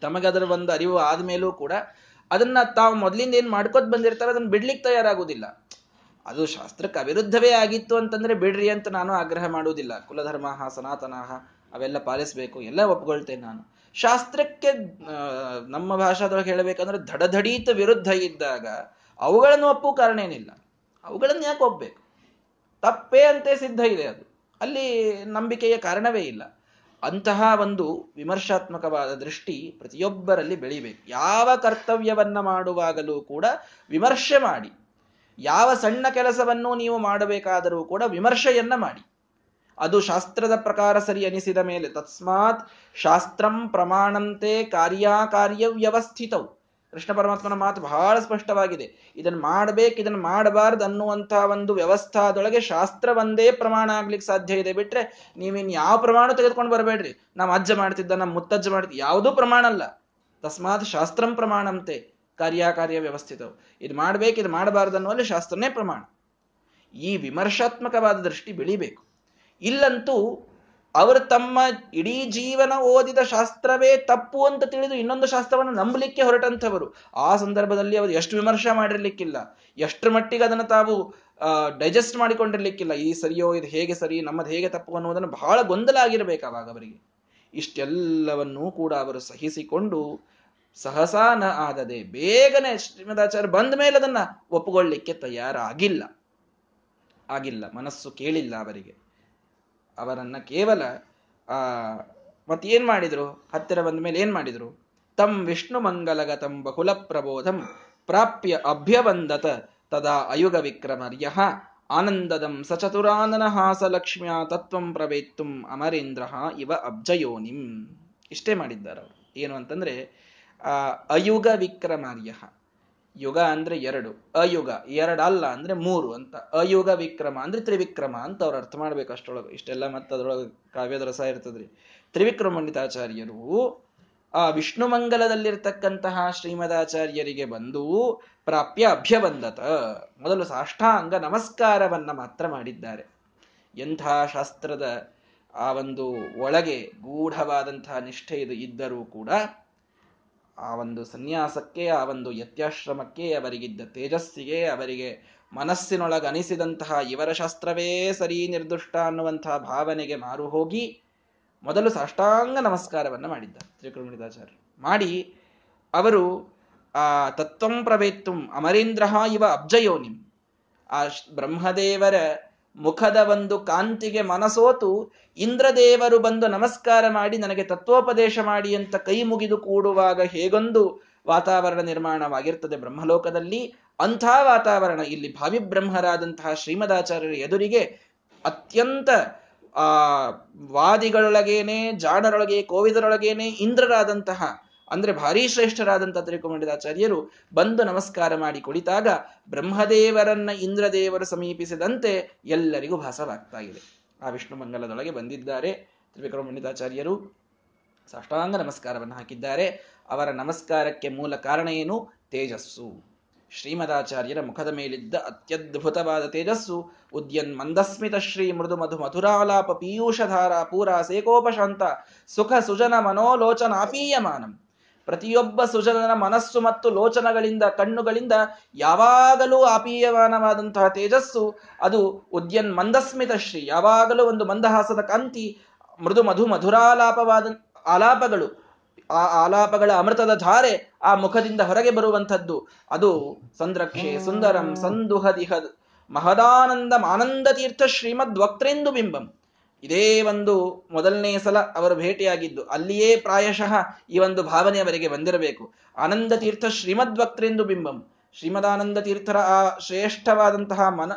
ತಮಗದರ ಒಂದು ಅರಿವು ಆದ್ಮೇಲೂ ಕೂಡ, ಅದನ್ನ ತಾವು ಮೊದಲಿಂದ ಏನ್ ಮಾಡ್ಕೋತ ಬಂದಿರ್ತಾರೆ ಅದನ್ನ ಬಿಡ್ಲಿಕ್ಕೆ ತಯಾರಾಗುವುದಿಲ್ಲ. ಅದು ಶಾಸ್ತ್ರಕ್ಕೆ ಅವಿರುದ್ಧವೇ ಆಗಿತ್ತು ಅಂತಂದ್ರೆ ಬಿಡ್ರಿ ಅಂತ ನಾನು ಆಗ್ರಹ ಮಾಡುವುದಿಲ್ಲ. ಕುಲಧರ್ಮ, ಸನಾತನಹ, ಅವೆಲ್ಲ ಪಾಲಿಸಬೇಕು, ಎಲ್ಲ ಒಪ್ಕೊಳ್ತೇನೆ ನಾನು. ಶಾಸ್ತ್ರಕ್ಕೆ ನಮ್ಮ ಭಾಷಾದೊಳಗೆ ಹೇಳಬೇಕಂದ್ರೆ ಧಡಧಡೀತ ವಿರುದ್ಧ ಇದ್ದಾಗ ಅವುಗಳನ್ನು ಒಪ್ಪು ಕಾರಣ ಏನಿಲ್ಲ. ಅವುಗಳನ್ನು ಯಾಕೆ ಒಪ್ಪಬೇಕು ತಪ್ಪೇ ಅಂತೆ ಸಿದ್ಧ ಇದೆ ಅದು. ಅಲ್ಲಿ ನಂಬಿಕೆಯ ಕಾರಣವೇ ಇಲ್ಲ. ಅಂತಹ ಒಂದು ವಿಮರ್ಶಾತ್ಮಕವಾದ ದೃಷ್ಟಿ ಪ್ರತಿಯೊಬ್ಬರಲ್ಲಿ ಬೆಳಿಬೇಕು. ಯಾವ ಕರ್ತವ್ಯವನ್ನ ಮಾಡುವಾಗಲೂ ಕೂಡ ವಿಮರ್ಶೆ ಮಾಡಿ. ಯಾವ ಸಣ್ಣ ಕೆಲಸವನ್ನು ನೀವು ಮಾಡಬೇಕಾದರೂ ಕೂಡ ವಿಮರ್ಶೆಯನ್ನ ಮಾಡಿ. ಅದು ಶಾಸ್ತ್ರದ ಪ್ರಕಾರ ಸರಿ ಅನಿಸಿದ ಮೇಲೆ. ತಸ್ಮಾತ್ ಶಾಸ್ತ್ರಂ ಪ್ರಮಾಣಂತೆ ಕಾರ್ಯಕಾರ್ಯ ವ್ಯವಸ್ಥಿತವು ಕೃಷ್ಣ ಪರಮಾತ್ಮನ ಮಾತು ಬಹಳ ಸ್ಪಷ್ಟವಾಗಿದೆ. ಇದನ್ನು ಮಾಡಬೇಕು ಇದನ್ನು ಮಾಡಬಾರ್ದು ಅನ್ನುವಂತಹ ಒಂದು ವ್ಯವಸ್ಥಾದೊಳಗೆ ಶಾಸ್ತ್ರ ಒಂದೇ ಪ್ರಮಾಣ ಆಗ್ಲಿಕ್ಕೆ ಸಾಧ್ಯ ಇದೆ. ಬಿಟ್ರೆ ನೀವಿನ್ ಯಾವ ಪ್ರಮಾಣ ತೆಗೆದುಕೊಂಡು ಬರಬೇಡ್ರಿ. ನಮ್ಮ ಅಜ್ಜ ಮಾಡ್ತಿದ್ದ ನಮ್ಮ ಮುತ್ತಜ್ಜ ಮಾಡ್ತಿದ್ದ, ಯಾವುದೂ ಪ್ರಮಾಣ ಅಲ್ಲ. ತಸ್ಮಾತ್ ಶಾಸ್ತ್ರಂ ಪ್ರಮಾಣಂತೆ. ಕಾರ್ಯಕಾರ್ಯ ವ್ಯವಸ್ಥಿತವು. ಇದು ಮಾಡಬೇಕು, ಇದು ಮಾಡಬಾರ್ದು ಅನ್ನುವಲ್ಲಿ ಶಾಸ್ತ್ರನೇ ಪ್ರಮಾಣ. ಈ ವಿಮರ್ಶಾತ್ಮಕವಾದ ದೃಷ್ಟಿ ಬೆಳಿಬೇಕು. ಇಲ್ಲಂತೂ ಅವರು ತಮ್ಮ ಇಡೀ ಜೀವನ ಓದಿದ ಶಾಸ್ತ್ರವೇ ತಪ್ಪು ಅಂತ ತಿಳಿದು ಇನ್ನೊಂದು ಶಾಸ್ತ್ರವನ್ನು ನಂಬಲಿಕ್ಕೆ ಹೊರಟಂಥವರು. ಆ ಸಂದರ್ಭದಲ್ಲಿ ಅವರು ಎಷ್ಟು ವಿಮರ್ಶೆ ಮಾಡಿರಲಿಕ್ಕಿಲ್ಲ. ಎಷ್ಟು ಮಟ್ಟಿಗೆ ಅದನ್ನು ತಾವು ಡೈಜೆಸ್ಟ್ ಮಾಡಿಕೊಂಡಿರ್ಲಿಕ್ಕಿಲ್ಲ. ಈ ಸರಿಯೋ, ಇದು ಹೇಗೆ ಸರಿ, ನಮ್ಮದು ಹೇಗೆ ತಪ್ಪು ಅನ್ನೋದನ್ನು ಬಹಳ ಗೊಂದಲ ಆಗಿರ್ಬೇಕು ಅವಾಗ ಅವರಿಗೆ. ಇಷ್ಟೆಲ್ಲವನ್ನೂ ಕೂಡ ಅವರು ಸಹಿಸಿಕೊಂಡು ಸಹಸಾ ನ ಆದದೆ ಬೇಗನೆ ಶ್ರೀಮದಾಚಾರ್ಯ ಬಂದ ಮೇಲೆ ಅದನ್ನ ಒಪ್ಪುಕೊಳ್ಳಿಕ್ಕೆ ತಯಾರಾಗಿಲ್ಲ. ಆಗಿಲ್ಲ, ಮನಸ್ಸು ಕೇಳಿಲ್ಲ ಅವರಿಗೆ. ಅವರನ್ನ ಕೇವಲ, ಆ, ಮತ್ತೇನ್ ಮಾಡಿದ್ರು? ಹತ್ತಿರ ಬಂದ ಮೇಲೆ ಏನ್ ಮಾಡಿದ್ರು? ತಂ ವಿಷ್ಣು ಮಂಗಲಗತಂ ಬಹುಲ ಪ್ರಬೋಧಂ ಪ್ರಾಪ್ಯ ಅಭ್ಯವಂದತ ತದಾ ಅಯುಗ ವಿಕ್ರಮರ್ಯ ಆನಂದದಂ ಸಚತುರಾನನ ಹಾಸಲಕ್ಷ್ಮ್ಯ ತತ್ವಂ ಪ್ರವೇತ್ತುಂ ಅಮರೇಂದ್ರ ಇವ ಅಬ್ಜಯೋನಿಂ. ಇಷ್ಟೇ ಮಾಡಿದ್ದಾರೆ ಅವರು ಏನು ಅಂತಂದ್ರೆ ಅಯುಗ ವಿಕ್ರಮಾರ್ಯ ಯುಗ ಅಂದ್ರೆ ಎರಡು. ಅಯುಗ ಎರಡಲ್ಲ ಅಂದ್ರೆ ಮೂರು ಅಂತ. ಅಯುಗ ವಿಕ್ರಮ ಅಂದ್ರೆ ತ್ರಿವಿಕ್ರಮ ಅಂತ ಅವ್ರು ಅರ್ಥ ಮಾಡ್ಬೇಕು ಅಷ್ಟೊಳಗೆ ಇಷ್ಟೆಲ್ಲ ಮತ್ತೆ ಅದ್ರೊಳಗೆ ಕಾವ್ಯದ ರಸ ಇರ್ತದ್ರಿ. ತ್ರಿವಿಕ್ರಮ ಪಂಡಿತಾಚಾರ್ಯರು ಆ ವಿಷ್ಣು ಮಂಗಲದಲ್ಲಿರ್ತಕ್ಕಂತಹ ಶ್ರೀಮದಾಚಾರ್ಯರಿಗೆ ಬಂದು ಪ್ರಾಪ್ಯ ಅಭ್ಯಬಂಧತ ಮೊದಲು ಸಾಷ್ಟಾಂಗ ನಮಸ್ಕಾರವನ್ನ ಮಾತ್ರ ಮಾಡಿದ್ದಾರೆ. ಎಂಥ ಶಾಸ್ತ್ರದ ಆ ಒಂದು ಒಳಗೆ ಗೂಢವಾದಂತಹ ನಿಷ್ಠೆ ಇದು ಇದ್ದರೂ ಕೂಡ ಆ ಒಂದು ಸನ್ಯಾಸಕ್ಕೆ, ಆ ಒಂದು ಯತ್ಯಾಶ್ರಮಕ್ಕೆ, ಅವರಿಗಿದ್ದ ತೇಜಸ್ಸಿಗೆ, ಅವರಿಗೆ ಮನಸ್ಸಿನೊಳಗೆ ಅನಿಸಿದಂತಹ ಇವರ ಶಾಸ್ತ್ರವೇ ಸರಿ ನಿರ್ದುಷ್ಟ ಅನ್ನುವಂತಹ ಭಾವನೆಗೆ ಮಾರು ಹೋಗಿ ಮೊದಲು ಸಾಷ್ಟಾಂಗ ನಮಸ್ಕಾರವನ್ನು ಮಾಡಿದ್ದ ತ್ರಿಕೃಣಿತಾಚಾರ್ಯ ಮಾಡಿ ಅವರು, ಆ, ತತ್ವಂ ಪ್ರವೇತ್ತುಂ ಅಮರೇಂದ್ರ ಇವ ಅಬ್ಜಯೋನಿಂ. ಆ ಬ್ರಹ್ಮದೇವರ ಮುಖದ ಒಂದು ಕಾಂತಿಗೆ ಮನಸೋತು, ಇಂದ್ರದೇವರು ಬಂದು ನಮಸ್ಕಾರ ಮಾಡಿ, ನನಗೆ ತತ್ವೋಪದೇಶ ಮಾಡಿ ಅಂತ ಕೈ ಮುಗಿದು ಕೂಡುವಾಗ ಹೇಗೊಂದು ವಾತಾವರಣ ನಿರ್ಮಾಣವಾಗಿರ್ತದೆ ಬ್ರಹ್ಮಲೋಕದಲ್ಲಿ. ಅಂಥ ವಾತಾವರಣ ಇಲ್ಲಿ ಭಾವಿ ಬ್ರಹ್ಮರಾದಂತಹ ಶ್ರೀಮದಾಚಾರ್ಯರ ಎದುರಿಗೆ ಅತ್ಯಂತ, ಆ, ವಾದಿಗಳೊಳಗೇನೆ, ಜಾಣರೊಳಗೆ, ಕೋವಿದರೊಳಗೇನೆ ಇಂದ್ರರಾದಂತಹ ಅಂದ್ರೆ ಭಾರಿ ಶ್ರೇಷ್ಠರಾದಂಥ ತ್ರಿಕುಮಂಡಿತಾಚಾರ್ಯರು ಬಂದು ನಮಸ್ಕಾರ ಮಾಡಿ ಕುಳಿತಾಗ ಬ್ರಹ್ಮದೇವರನ್ನ ಇಂದ್ರದೇವರು ಸಮೀಪಿಸಿದಂತೆ ಎಲ್ಲರಿಗೂ ಭಾಸವಾಗ್ತಾ ಇದೆ. ಆ ವಿಷ್ಣು ಮಂಗಲದೊಳಗೆ ಬಂದಿದ್ದಾರೆ. ತ್ರಿವಿಕ್ರಮ ಸಾಷ್ಟಾಂಗ ನಮಸ್ಕಾರವನ್ನು ಹಾಕಿದ್ದಾರೆ. ಅವರ ನಮಸ್ಕಾರಕ್ಕೆ ಮೂಲ ಕಾರಣ ಏನು? ತೇಜಸ್ಸು. ಶ್ರೀಮದಾಚಾರ್ಯರ ಮುಖದ ಮೇಲಿದ್ದ ಅತ್ಯದ್ಭುತವಾದ ತೇಜಸ್ಸು, ಉದ್ಯನ್ ಮಂದಸ್ಮಿತ ಶ್ರೀ ಮೃದು ಮಧು ಮಧುರಾಲಾಪ ಪೀಯೂಷಧಾರ ಪೂರ ಸೇಕೋಪಶಾಂತ ಸುಖ ಸುಜನ ಮನೋಲೋಚನಾಪೀಯಮಾನಂ ಪ್ರತಿಯೊಬ್ಬ ಸುಜನನ ಮನಸ್ಸು ಮತ್ತು ಲೋಚನಗಳಿಂದ, ಕಣ್ಣುಗಳಿಂದ ಯಾವಾಗಲೂ ಆಪೀಯಮಾನವಾದಂತಹ ತೇಜಸ್ಸು, ಅದು ಉದ್ಯನ್ ಮಂದಸ್ಮಿತ ಶ್ರೀ. ಯಾವಾಗಲೂ ಒಂದು ಮಂದಹಾಸದ ಕಾಂತಿ, ಮೃದು ಮಧು ಮಧುರಾಲಾಪವಾದ ಆಲಾಪಗಳು, ಆ ಆಲಾಪಗಳ ಅಮೃತದ ಧಾರೆ ಆ ಮುಖದಿಂದ ಹೊರಗೆ ಬರುವಂಥದ್ದು. ಅದು ಸಂದ್ರಕ್ಷೆ ಸುಂದರಂ ಸಂದುಹದಿಹ ಮಹದಾನಂದ ಆನಂದ ತೀರ್ಥ ಶ್ರೀಮದ್ ವಕ್ತ್ರೇಂದು ಬಿಂಬಂ. ಇದೇ ಒಂದು ಮೊದಲನೇ ಸಲ ಅವರು ಭೇಟಿಯಾಗಿದ್ದು, ಅಲ್ಲಿಯೇ ಪ್ರಾಯಶಃ ಈ ಒಂದು ಭಾವನೆ ಅವರಿಗೆ ಬಂದಿರಬೇಕು. ಆನಂದ ತೀರ್ಥ ಶ್ರೀಮದ್ ವಕ್ತ್ರೇಂದು ಬಿಂಬಂ. ಶ್ರೀಮದಾನಂದ ತೀರ್ಥರ ಆ ಶ್ರೇಷ್ಠವಾದಂತಹ ಮನ,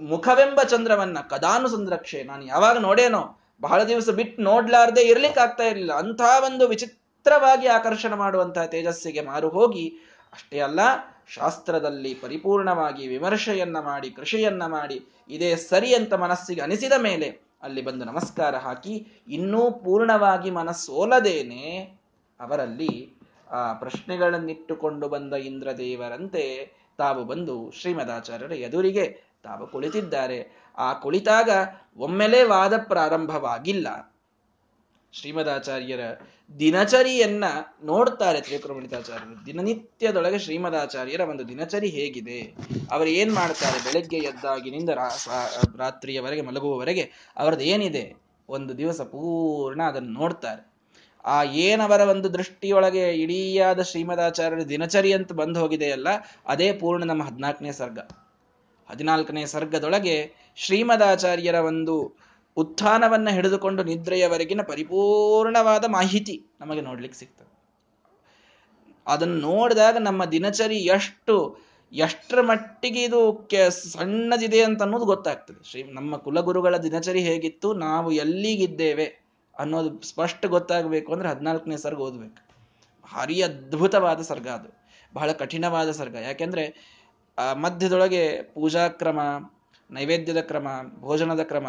ಮುಖವೆಂಬ ಚಂದ್ರವನ್ನ ಕದಾನು ಸಂದ್ರಕ್ಷೆ ನಾನು ಯಾವಾಗ ನೋಡೇನೋ, ಬಹಳ ದಿವಸ ಬಿಟ್ಟು ನೋಡ್ಲಾರ್ದೆ ಇರ್ಲಿಕ್ಕೆ ಆಗ್ತಾ ಇರಲಿಲ್ಲ. ಅಂತಹ ಒಂದು ವಿಚಿತ್ರವಾಗಿ ಆಕರ್ಷಣೆ ಮಾಡುವಂತಹ ತೇಜಸ್ಸಿಗೆ ಮಾರು ಹೋಗಿ, ಅಷ್ಟೇ ಅಲ್ಲ, ಶಾಸ್ತ್ರದಲ್ಲಿ ಪರಿಪೂರ್ಣವಾಗಿ ವಿಮರ್ಶೆಯನ್ನ ಮಾಡಿ, ಕೃಷಿಯನ್ನ ಮಾಡಿ, ಇದೇ ಸರಿ ಅಂತ ಮನಸ್ಸಿಗೆ ಅನಿಸಿದ ಮೇಲೆ ಅಲ್ಲಿ ಬಂದು ನಮಸ್ಕಾರ ಹಾಕಿ ಇನ್ನೂ ಪೂರ್ಣವಾಗಿ ಮನಸ್ಸೋಲದೇನೆ ಅವರಲ್ಲಿ ಆ ಪ್ರಶ್ನೆಗಳನ್ನಿಟ್ಟುಕೊಂಡು ಬಂದ ಇಂದ್ರದೇವರಂತೆ ತಾವು ಬಂದು ಶ್ರೀಮದಾಚಾರ್ಯರ ಎದುರಿಗೆ ತಾವು ಕುಳಿತಿದ್ದಾರೆ. ಆ ಕುಳಿತಾಗ ಒಮ್ಮೆಲೇ ವಾದ ಪ್ರಾರಂಭವಾಗಿಲ್ಲ. ಶ್ರೀಮದಾಚಾರ್ಯರ ದಿನಚರಿಯನ್ನ ನೋಡ್ತಾರೆ ತ್ರಿಕುರಮಣಿತಾಚಾರ್ಯರು ದಿನನಿತ್ಯದೊಳಗೆ ಶ್ರೀಮದಾಚಾರ್ಯರ ಒಂದು ದಿನಚರಿ ಹೇಗಿದೆ? ಅವರು ಏನ್ ಮಾಡ್ತಾರೆ? ಬೆಳಗ್ಗೆ ಎದ್ದಾಗಿನಿಂದ ರಾತ್ರಿಯವರೆಗೆ ಮಲಗುವವರೆಗೆ ಅವರದ್ದು ಏನಿದೆ? ಒಂದು ದಿವಸ ಪೂರ್ಣ ಅದನ್ನು ನೋಡ್ತಾರೆ. ಆ ಏನವರ ಒಂದು ದೃಷ್ಟಿಯೊಳಗೆ ಇಡೀಯಾದ ಶ್ರೀಮದಾಚಾರ್ಯರ ದಿನಚರಿ ಅಂತ ಬಂದು ಹೋಗಿದೆಯಲ್ಲ, ಅದೇ ಪೂರ್ಣ ನಮ್ಮ ಹದಿನಾಲ್ಕನೇ ಸರ್ಗ. ಹದಿನಾಲ್ಕನೇ ಸರ್ಗದೊಳಗೆ ಶ್ರೀಮದಾಚಾರ್ಯರ ಒಂದು ಉತ್ಥಾನವನ್ನ ಹಿಡಿದುಕೊಂಡು ನಿದ್ರೆಯವರೆಗಿನ ಪರಿಪೂರ್ಣವಾದ ಮಾಹಿತಿ ನಮಗೆ ನೋಡ್ಲಿಕ್ಕೆ ಸಿಗ್ತದೆ. ಅದನ್ನು ನೋಡಿದಾಗ ನಮ್ಮ ದಿನಚರಿ ಎಷ್ಟು, ಎಷ್ಟರ ಮಟ್ಟಿಗೆ ಇದು ಸಣ್ಣದಿದೆ ಅಂತ ಅನ್ನೋದು ಗೊತ್ತಾಗ್ತದೆ. ಶ್ರೀ, ನಮ್ಮ ಕುಲಗುರುಗಳ ದಿನಚರಿ ಹೇಗಿತ್ತು, ನಾವು ಎಲ್ಲಿಗಿದ್ದೇವೆ ಅನ್ನೋದು ಸ್ಪಷ್ಟ ಗೊತ್ತಾಗಬೇಕು ಅಂದ್ರೆ ಹದಿನಾಲ್ಕನೇ ಸರ್ಗ ಓದ್ಬೇಕು. ಭಾರಿ ಅದ್ಭುತವಾದ ಸರ್ಗ ಅದು. ಬಹಳ ಕಠಿಣವಾದ ಸರ್ಗ. ಯಾಕೆಂದ್ರೆ ಮಧ್ಯದೊಳಗೆ ಪೂಜಾಕ್ರಮ ನೈವೇದ್ಯದ ಕ್ರಮ, ಭೋಜನದ ಕ್ರಮ,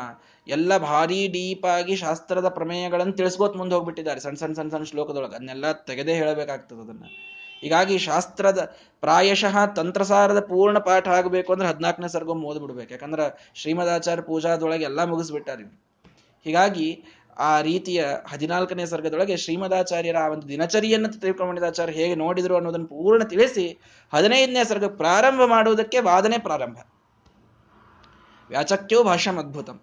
ಎಲ್ಲ ಭಾರಿ ಡೀಪ್ ಆಗಿ ಶಾಸ್ತ್ರದ ಪ್ರಮೇಯಗಳನ್ನು ತಿಳಿಸ್ಕೋತ್ ಮುಂದೆ ಹೋಗ್ಬಿಟ್ಟಿದ್ದಾರೆ ಸಣ್ಣ ಸಣ್ಣ ಸಣ್ಣ ಸಣ್ಣ ಶ್ಲೋಕದೊಳಗೆ. ಅದನ್ನೆಲ್ಲ ತೆಗೆದೇ ಹೇಳಬೇಕಾಗ್ತದೆ ಅದನ್ನ. ಹೀಗಾಗಿ ಶಾಸ್ತ್ರದ ಪ್ರಾಯಶಃ ತಂತ್ರಸಾರದ ಪೂರ್ಣ ಪಾಠ ಆಗಬೇಕು ಅಂದ್ರೆ ಹದಿನಾಲ್ಕನೇ ಸರ್ಗೊಮ್ಮೆ ಓದ್ಬಿಡ್ಬೇಕು. ಯಾಕಂದ್ರೆ ಶ್ರೀಮದಾಚಾರ್ಯ ಪೂಜಾದೊಳಗೆ ಎಲ್ಲ ಮುಗಿಸ್ಬಿಟ್ಟಾರೆ ಹೀಗಾಗಿ ಆ ರೀತಿಯ ಹದಿನಾಲ್ಕನೇ ಸರ್ಗದೊಳಗೆ ಶ್ರೀಮದಾಚಾರ್ಯರ ಆ ಒಂದು ದಿನಚರಿಯನ್ನು ತಿಳ್ಕೊಂಡಿದಾಚಾರ್ಯ ಹೇಗೆ ನೋಡಿದ್ರು ಅನ್ನೋದನ್ನು ಪೂರ್ಣ ತಿಳಿಸಿ ಹದಿನೈದನೇ ಸರ್ಗ ಪ್ರಾರಂಭ ಮಾಡುವುದಕ್ಕೆ ವಾದನೆ ಪ್ರಾರಂಭ. ವ್ಯಾಚಕ್ಯೋ ಭಾಷ್ಯಂ ಅದ್ಭುತಂ.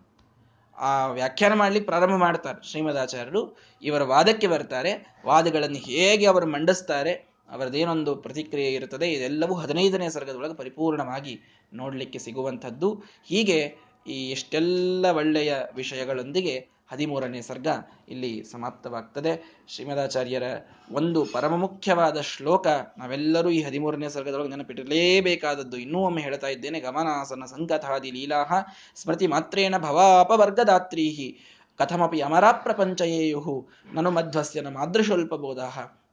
ಆ ವ್ಯಾಖ್ಯಾನ ಮಾಡ್ಲಿಕ್ಕೆ ಪ್ರಾರಂಭ ಮಾಡ್ತಾರೆ ಶ್ರೀಮದಾಚಾರ್ಯರು. ಇವರ ವಾದಕ್ಕೆ ಬರ್ತಾರೆ. ವಾದಗಳನ್ನು ಹೇಗೆ ಅವರು ಮಂಡಿಸ್ತಾರೆ ಅವರದೇನೊಂದು ಪ್ರತಿಕ್ರಿಯೆ ಇರುತ್ತದೆ, ಇದೆಲ್ಲವೂ ಹದಿನೈದನೇ ಸರ್ಗದೊಳಗೆ ಪರಿಪೂರ್ಣವಾಗಿ ನೋಡಲಿಕ್ಕೆ ಸಿಗುವಂಥದ್ದು. ಹೀಗೆ ಈ ಎಷ್ಟೆಲ್ಲ ಒಳ್ಳೆಯ ವಿಷಯಗಳೊಂದಿಗೆ ಹದಿಮೂರನೇ ಸರ್ಗ ಇಲ್ಲಿ ಸಮಾಪ್ತವಾಗ್ತದೆ. ಶ್ರೀಮದಾಚಾರ್ಯರ ಒಂದು ಪರಮ ಮುಖ್ಯವಾದ ಶ್ಲೋಕ ನಾವೆಲ್ಲರೂ ಈ ಹದಿಮೂರನೇ ಸರ್ಗದೊಳಗೆ ನೆನಪಿಟ್ಟಿರಲೇಬೇಕಾದದ್ದು. ಇನ್ನೂ ಒಮ್ಮೆ ಹೇಳ್ತಾ ಇದ್ದೇನೆ, ಗಮನಾಸನ ಸಂಕಥಾದಿ ಲೀಲಾಹ ಸ್ಮೃತಿ ಮಾತ್ರೇಣ ಭವಾಪವರ್ಗದಾತ್ರೀಹಿ ಕಥಮಪಿ ಅಮರಾ ಪ್ರಪಂಚಯೇಯು ನನು ಮಧ್ವಸ್ಯನ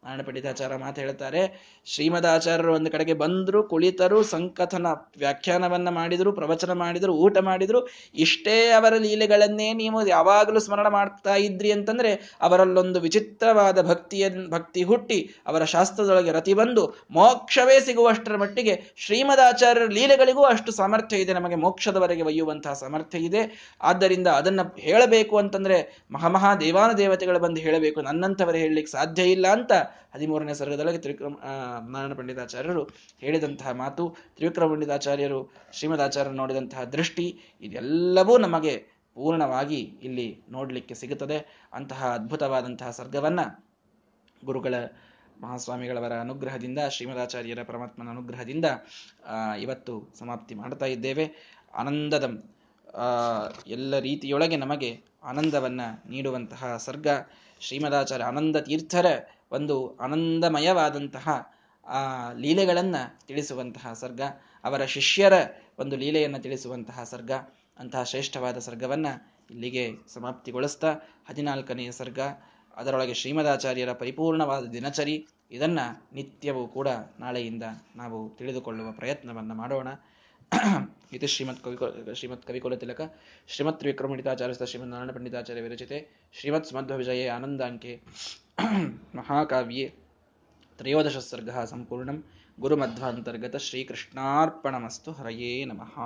ನಾರಾಯಣ ಮಾತು ಹೇಳ್ತಾರೆ, ಶ್ರೀಮದಾಚಾರ್ಯರು ಒಂದು ಕಡೆಗೆ ಬಂದ್ರು, ಕುಳಿತರು, ಸಂಕಥನ ವ್ಯಾಖ್ಯಾನವನ್ನ ಮಾಡಿದ್ರು, ಪ್ರವಚನ ಮಾಡಿದ್ರು, ಊಟ ಮಾಡಿದ್ರು, ಇಷ್ಟೇ ಅವರ ಲೀಲೆಗಳನ್ನೇ ನೀವು ಯಾವಾಗಲೂ ಸ್ಮರಣ ಮಾಡ್ತಾ ಇದ್ರಿ ಅಂತಂದ್ರೆ ಅವರಲ್ಲೊಂದು ವಿಚಿತ್ರವಾದ ಭಕ್ತಿಯ ಭಕ್ತಿ ಹುಟ್ಟಿ ಅವರ ಶಾಸ್ತ್ರದೊಳಗೆ ರತಿ ಬಂದು ಮೋಕ್ಷವೇ ಸಿಗುವಷ್ಟರ ಮಟ್ಟಿಗೆ ಶ್ರೀಮದಾಚಾರ್ಯರ ಲೀಲೆಗಳಿಗೂ ಅಷ್ಟು ಸಾಮರ್ಥ್ಯ ಇದೆ, ನಮಗೆ ಮೋಕ್ಷದವರೆಗೆ ಒಯ್ಯುವಂತಹ ಸಾಮರ್ಥ್ಯ ಇದೆ. ಆದ್ದರಿಂದ ಅದನ್ನ ಹೇಳಬೇಕು ಅಂತಂದ್ರೆ ಮಹಾಮಹಾ ದೇವಾನ ದೇವತೆಗಳು ಬಂದು ಹೇಳಬೇಕು ನನ್ನಂಥವರು ಹೇಳಲಿಕ್ಕೆ ಸಾಧ್ಯ ಇಲ್ಲ ಅಂತ ಹದಿಮೂರನೇ ಸರ್ಗದೊಳಗೆ ತ್ರಿವಿಕ್ರಮ ನಾರಾಯಣ ಪಂಡಿತಾಚಾರ್ಯರು ಹೇಳಿದಂತಹ ಮಾತು, ತ್ರಿವಿಕ್ರಮ ಪಂಡಿತಾಚಾರ್ಯರು ಶ್ರೀಮದಾಚಾರ್ಯರು ನೋಡಿದಂತಹ ದೃಷ್ಟಿ, ಇದೆಲ್ಲವೂ ನಮಗೆ ಪೂರ್ಣವಾಗಿ ಇಲ್ಲಿ ನೋಡಲಿಕ್ಕೆ ಸಿಗುತ್ತದೆ. ಅಂತಹ ಅದ್ಭುತವಾದಂತಹ ಸರ್ಗವನ್ನ ಗುರುಗಳ ಮಹಾಸ್ವಾಮಿಗಳವರ ಅನುಗ್ರಹದಿಂದ, ಶ್ರೀಮದಾಚಾರ್ಯರ ಪರಮಾತ್ಮನ ಅನುಗ್ರಹದಿಂದ ಇವತ್ತು ಸಮಾಪ್ತಿ ಮಾಡ್ತಾ ಇದ್ದೇವೆ. ಆನಂದದ ಎಲ್ಲ ರೀತಿಯೊಳಗೆ ನಮಗೆ ಆನಂದವನ್ನು ನೀಡುವಂತಹ ಸರ್ಗ, ಶ್ರೀಮದಾಚಾರ್ಯ ಆನಂದ ತೀರ್ಥರ ಒಂದು ಆನಂದಮಯವಾದಂತಹ, ಆ, ಲೀಲೆಗಳನ್ನ ತಿಳಿಸುವಂತಹ ಸರ್ಗ, ಅವರ ಶಿಷ್ಯರ ಒಂದು ಲೀಲೆಯನ್ನು ತಿಳಿಸುವಂತಹ ಸರ್ಗ, ಅಂತಹ ಶ್ರೇಷ್ಠವಾದ ಸರ್ಗವನ್ನ ಇಲ್ಲಿಗೆ ಸಮಾಪ್ತಿಗೊಳಿಸ್ತಾ ಹದಿನಾಲ್ಕನೆಯ ಸರ್ಗ, ಅದರೊಳಗೆ ಶ್ರೀಮದಾಚಾರ್ಯರ ಪರಿಪೂರ್ಣವಾದ ದಿನಚರಿ, ಇದನ್ನ ನಿತ್ಯವೂ ಕೂಡ ನಾಳೆಯಿಂದ ನಾವು ತಿಳಿದುಕೊಳ್ಳುವ ಪ್ರಯತ್ನವನ್ನು ಮಾಡೋಣ. ಇದು ಶ್ರೀಮತ್ ಕವಿ ಶ್ರೀಮತ್ ಕವಿಕುಲ ತಿಲಕ ಶ್ರೀಮತ್ ವಿಕ್ರಮಣಿತಾಚಾರ್ಯ ಶ್ರೀಮತ್ ನಾರಾಯಣ ಪಂಡಿತಾಚಾರ್ಯ ವಿರಚಿತೆ ಶ್ರೀಮತ್ ಸ್ಮಧ್ವ ವಿಜಯ ಆನಂದಾಂಕೆ. महाकाव्ये त्रयोदशसर्गः सम्पूर्णं गुरुमध्वान्तर्गत श्रीकृष्णार्पणमस्तु हरये नमः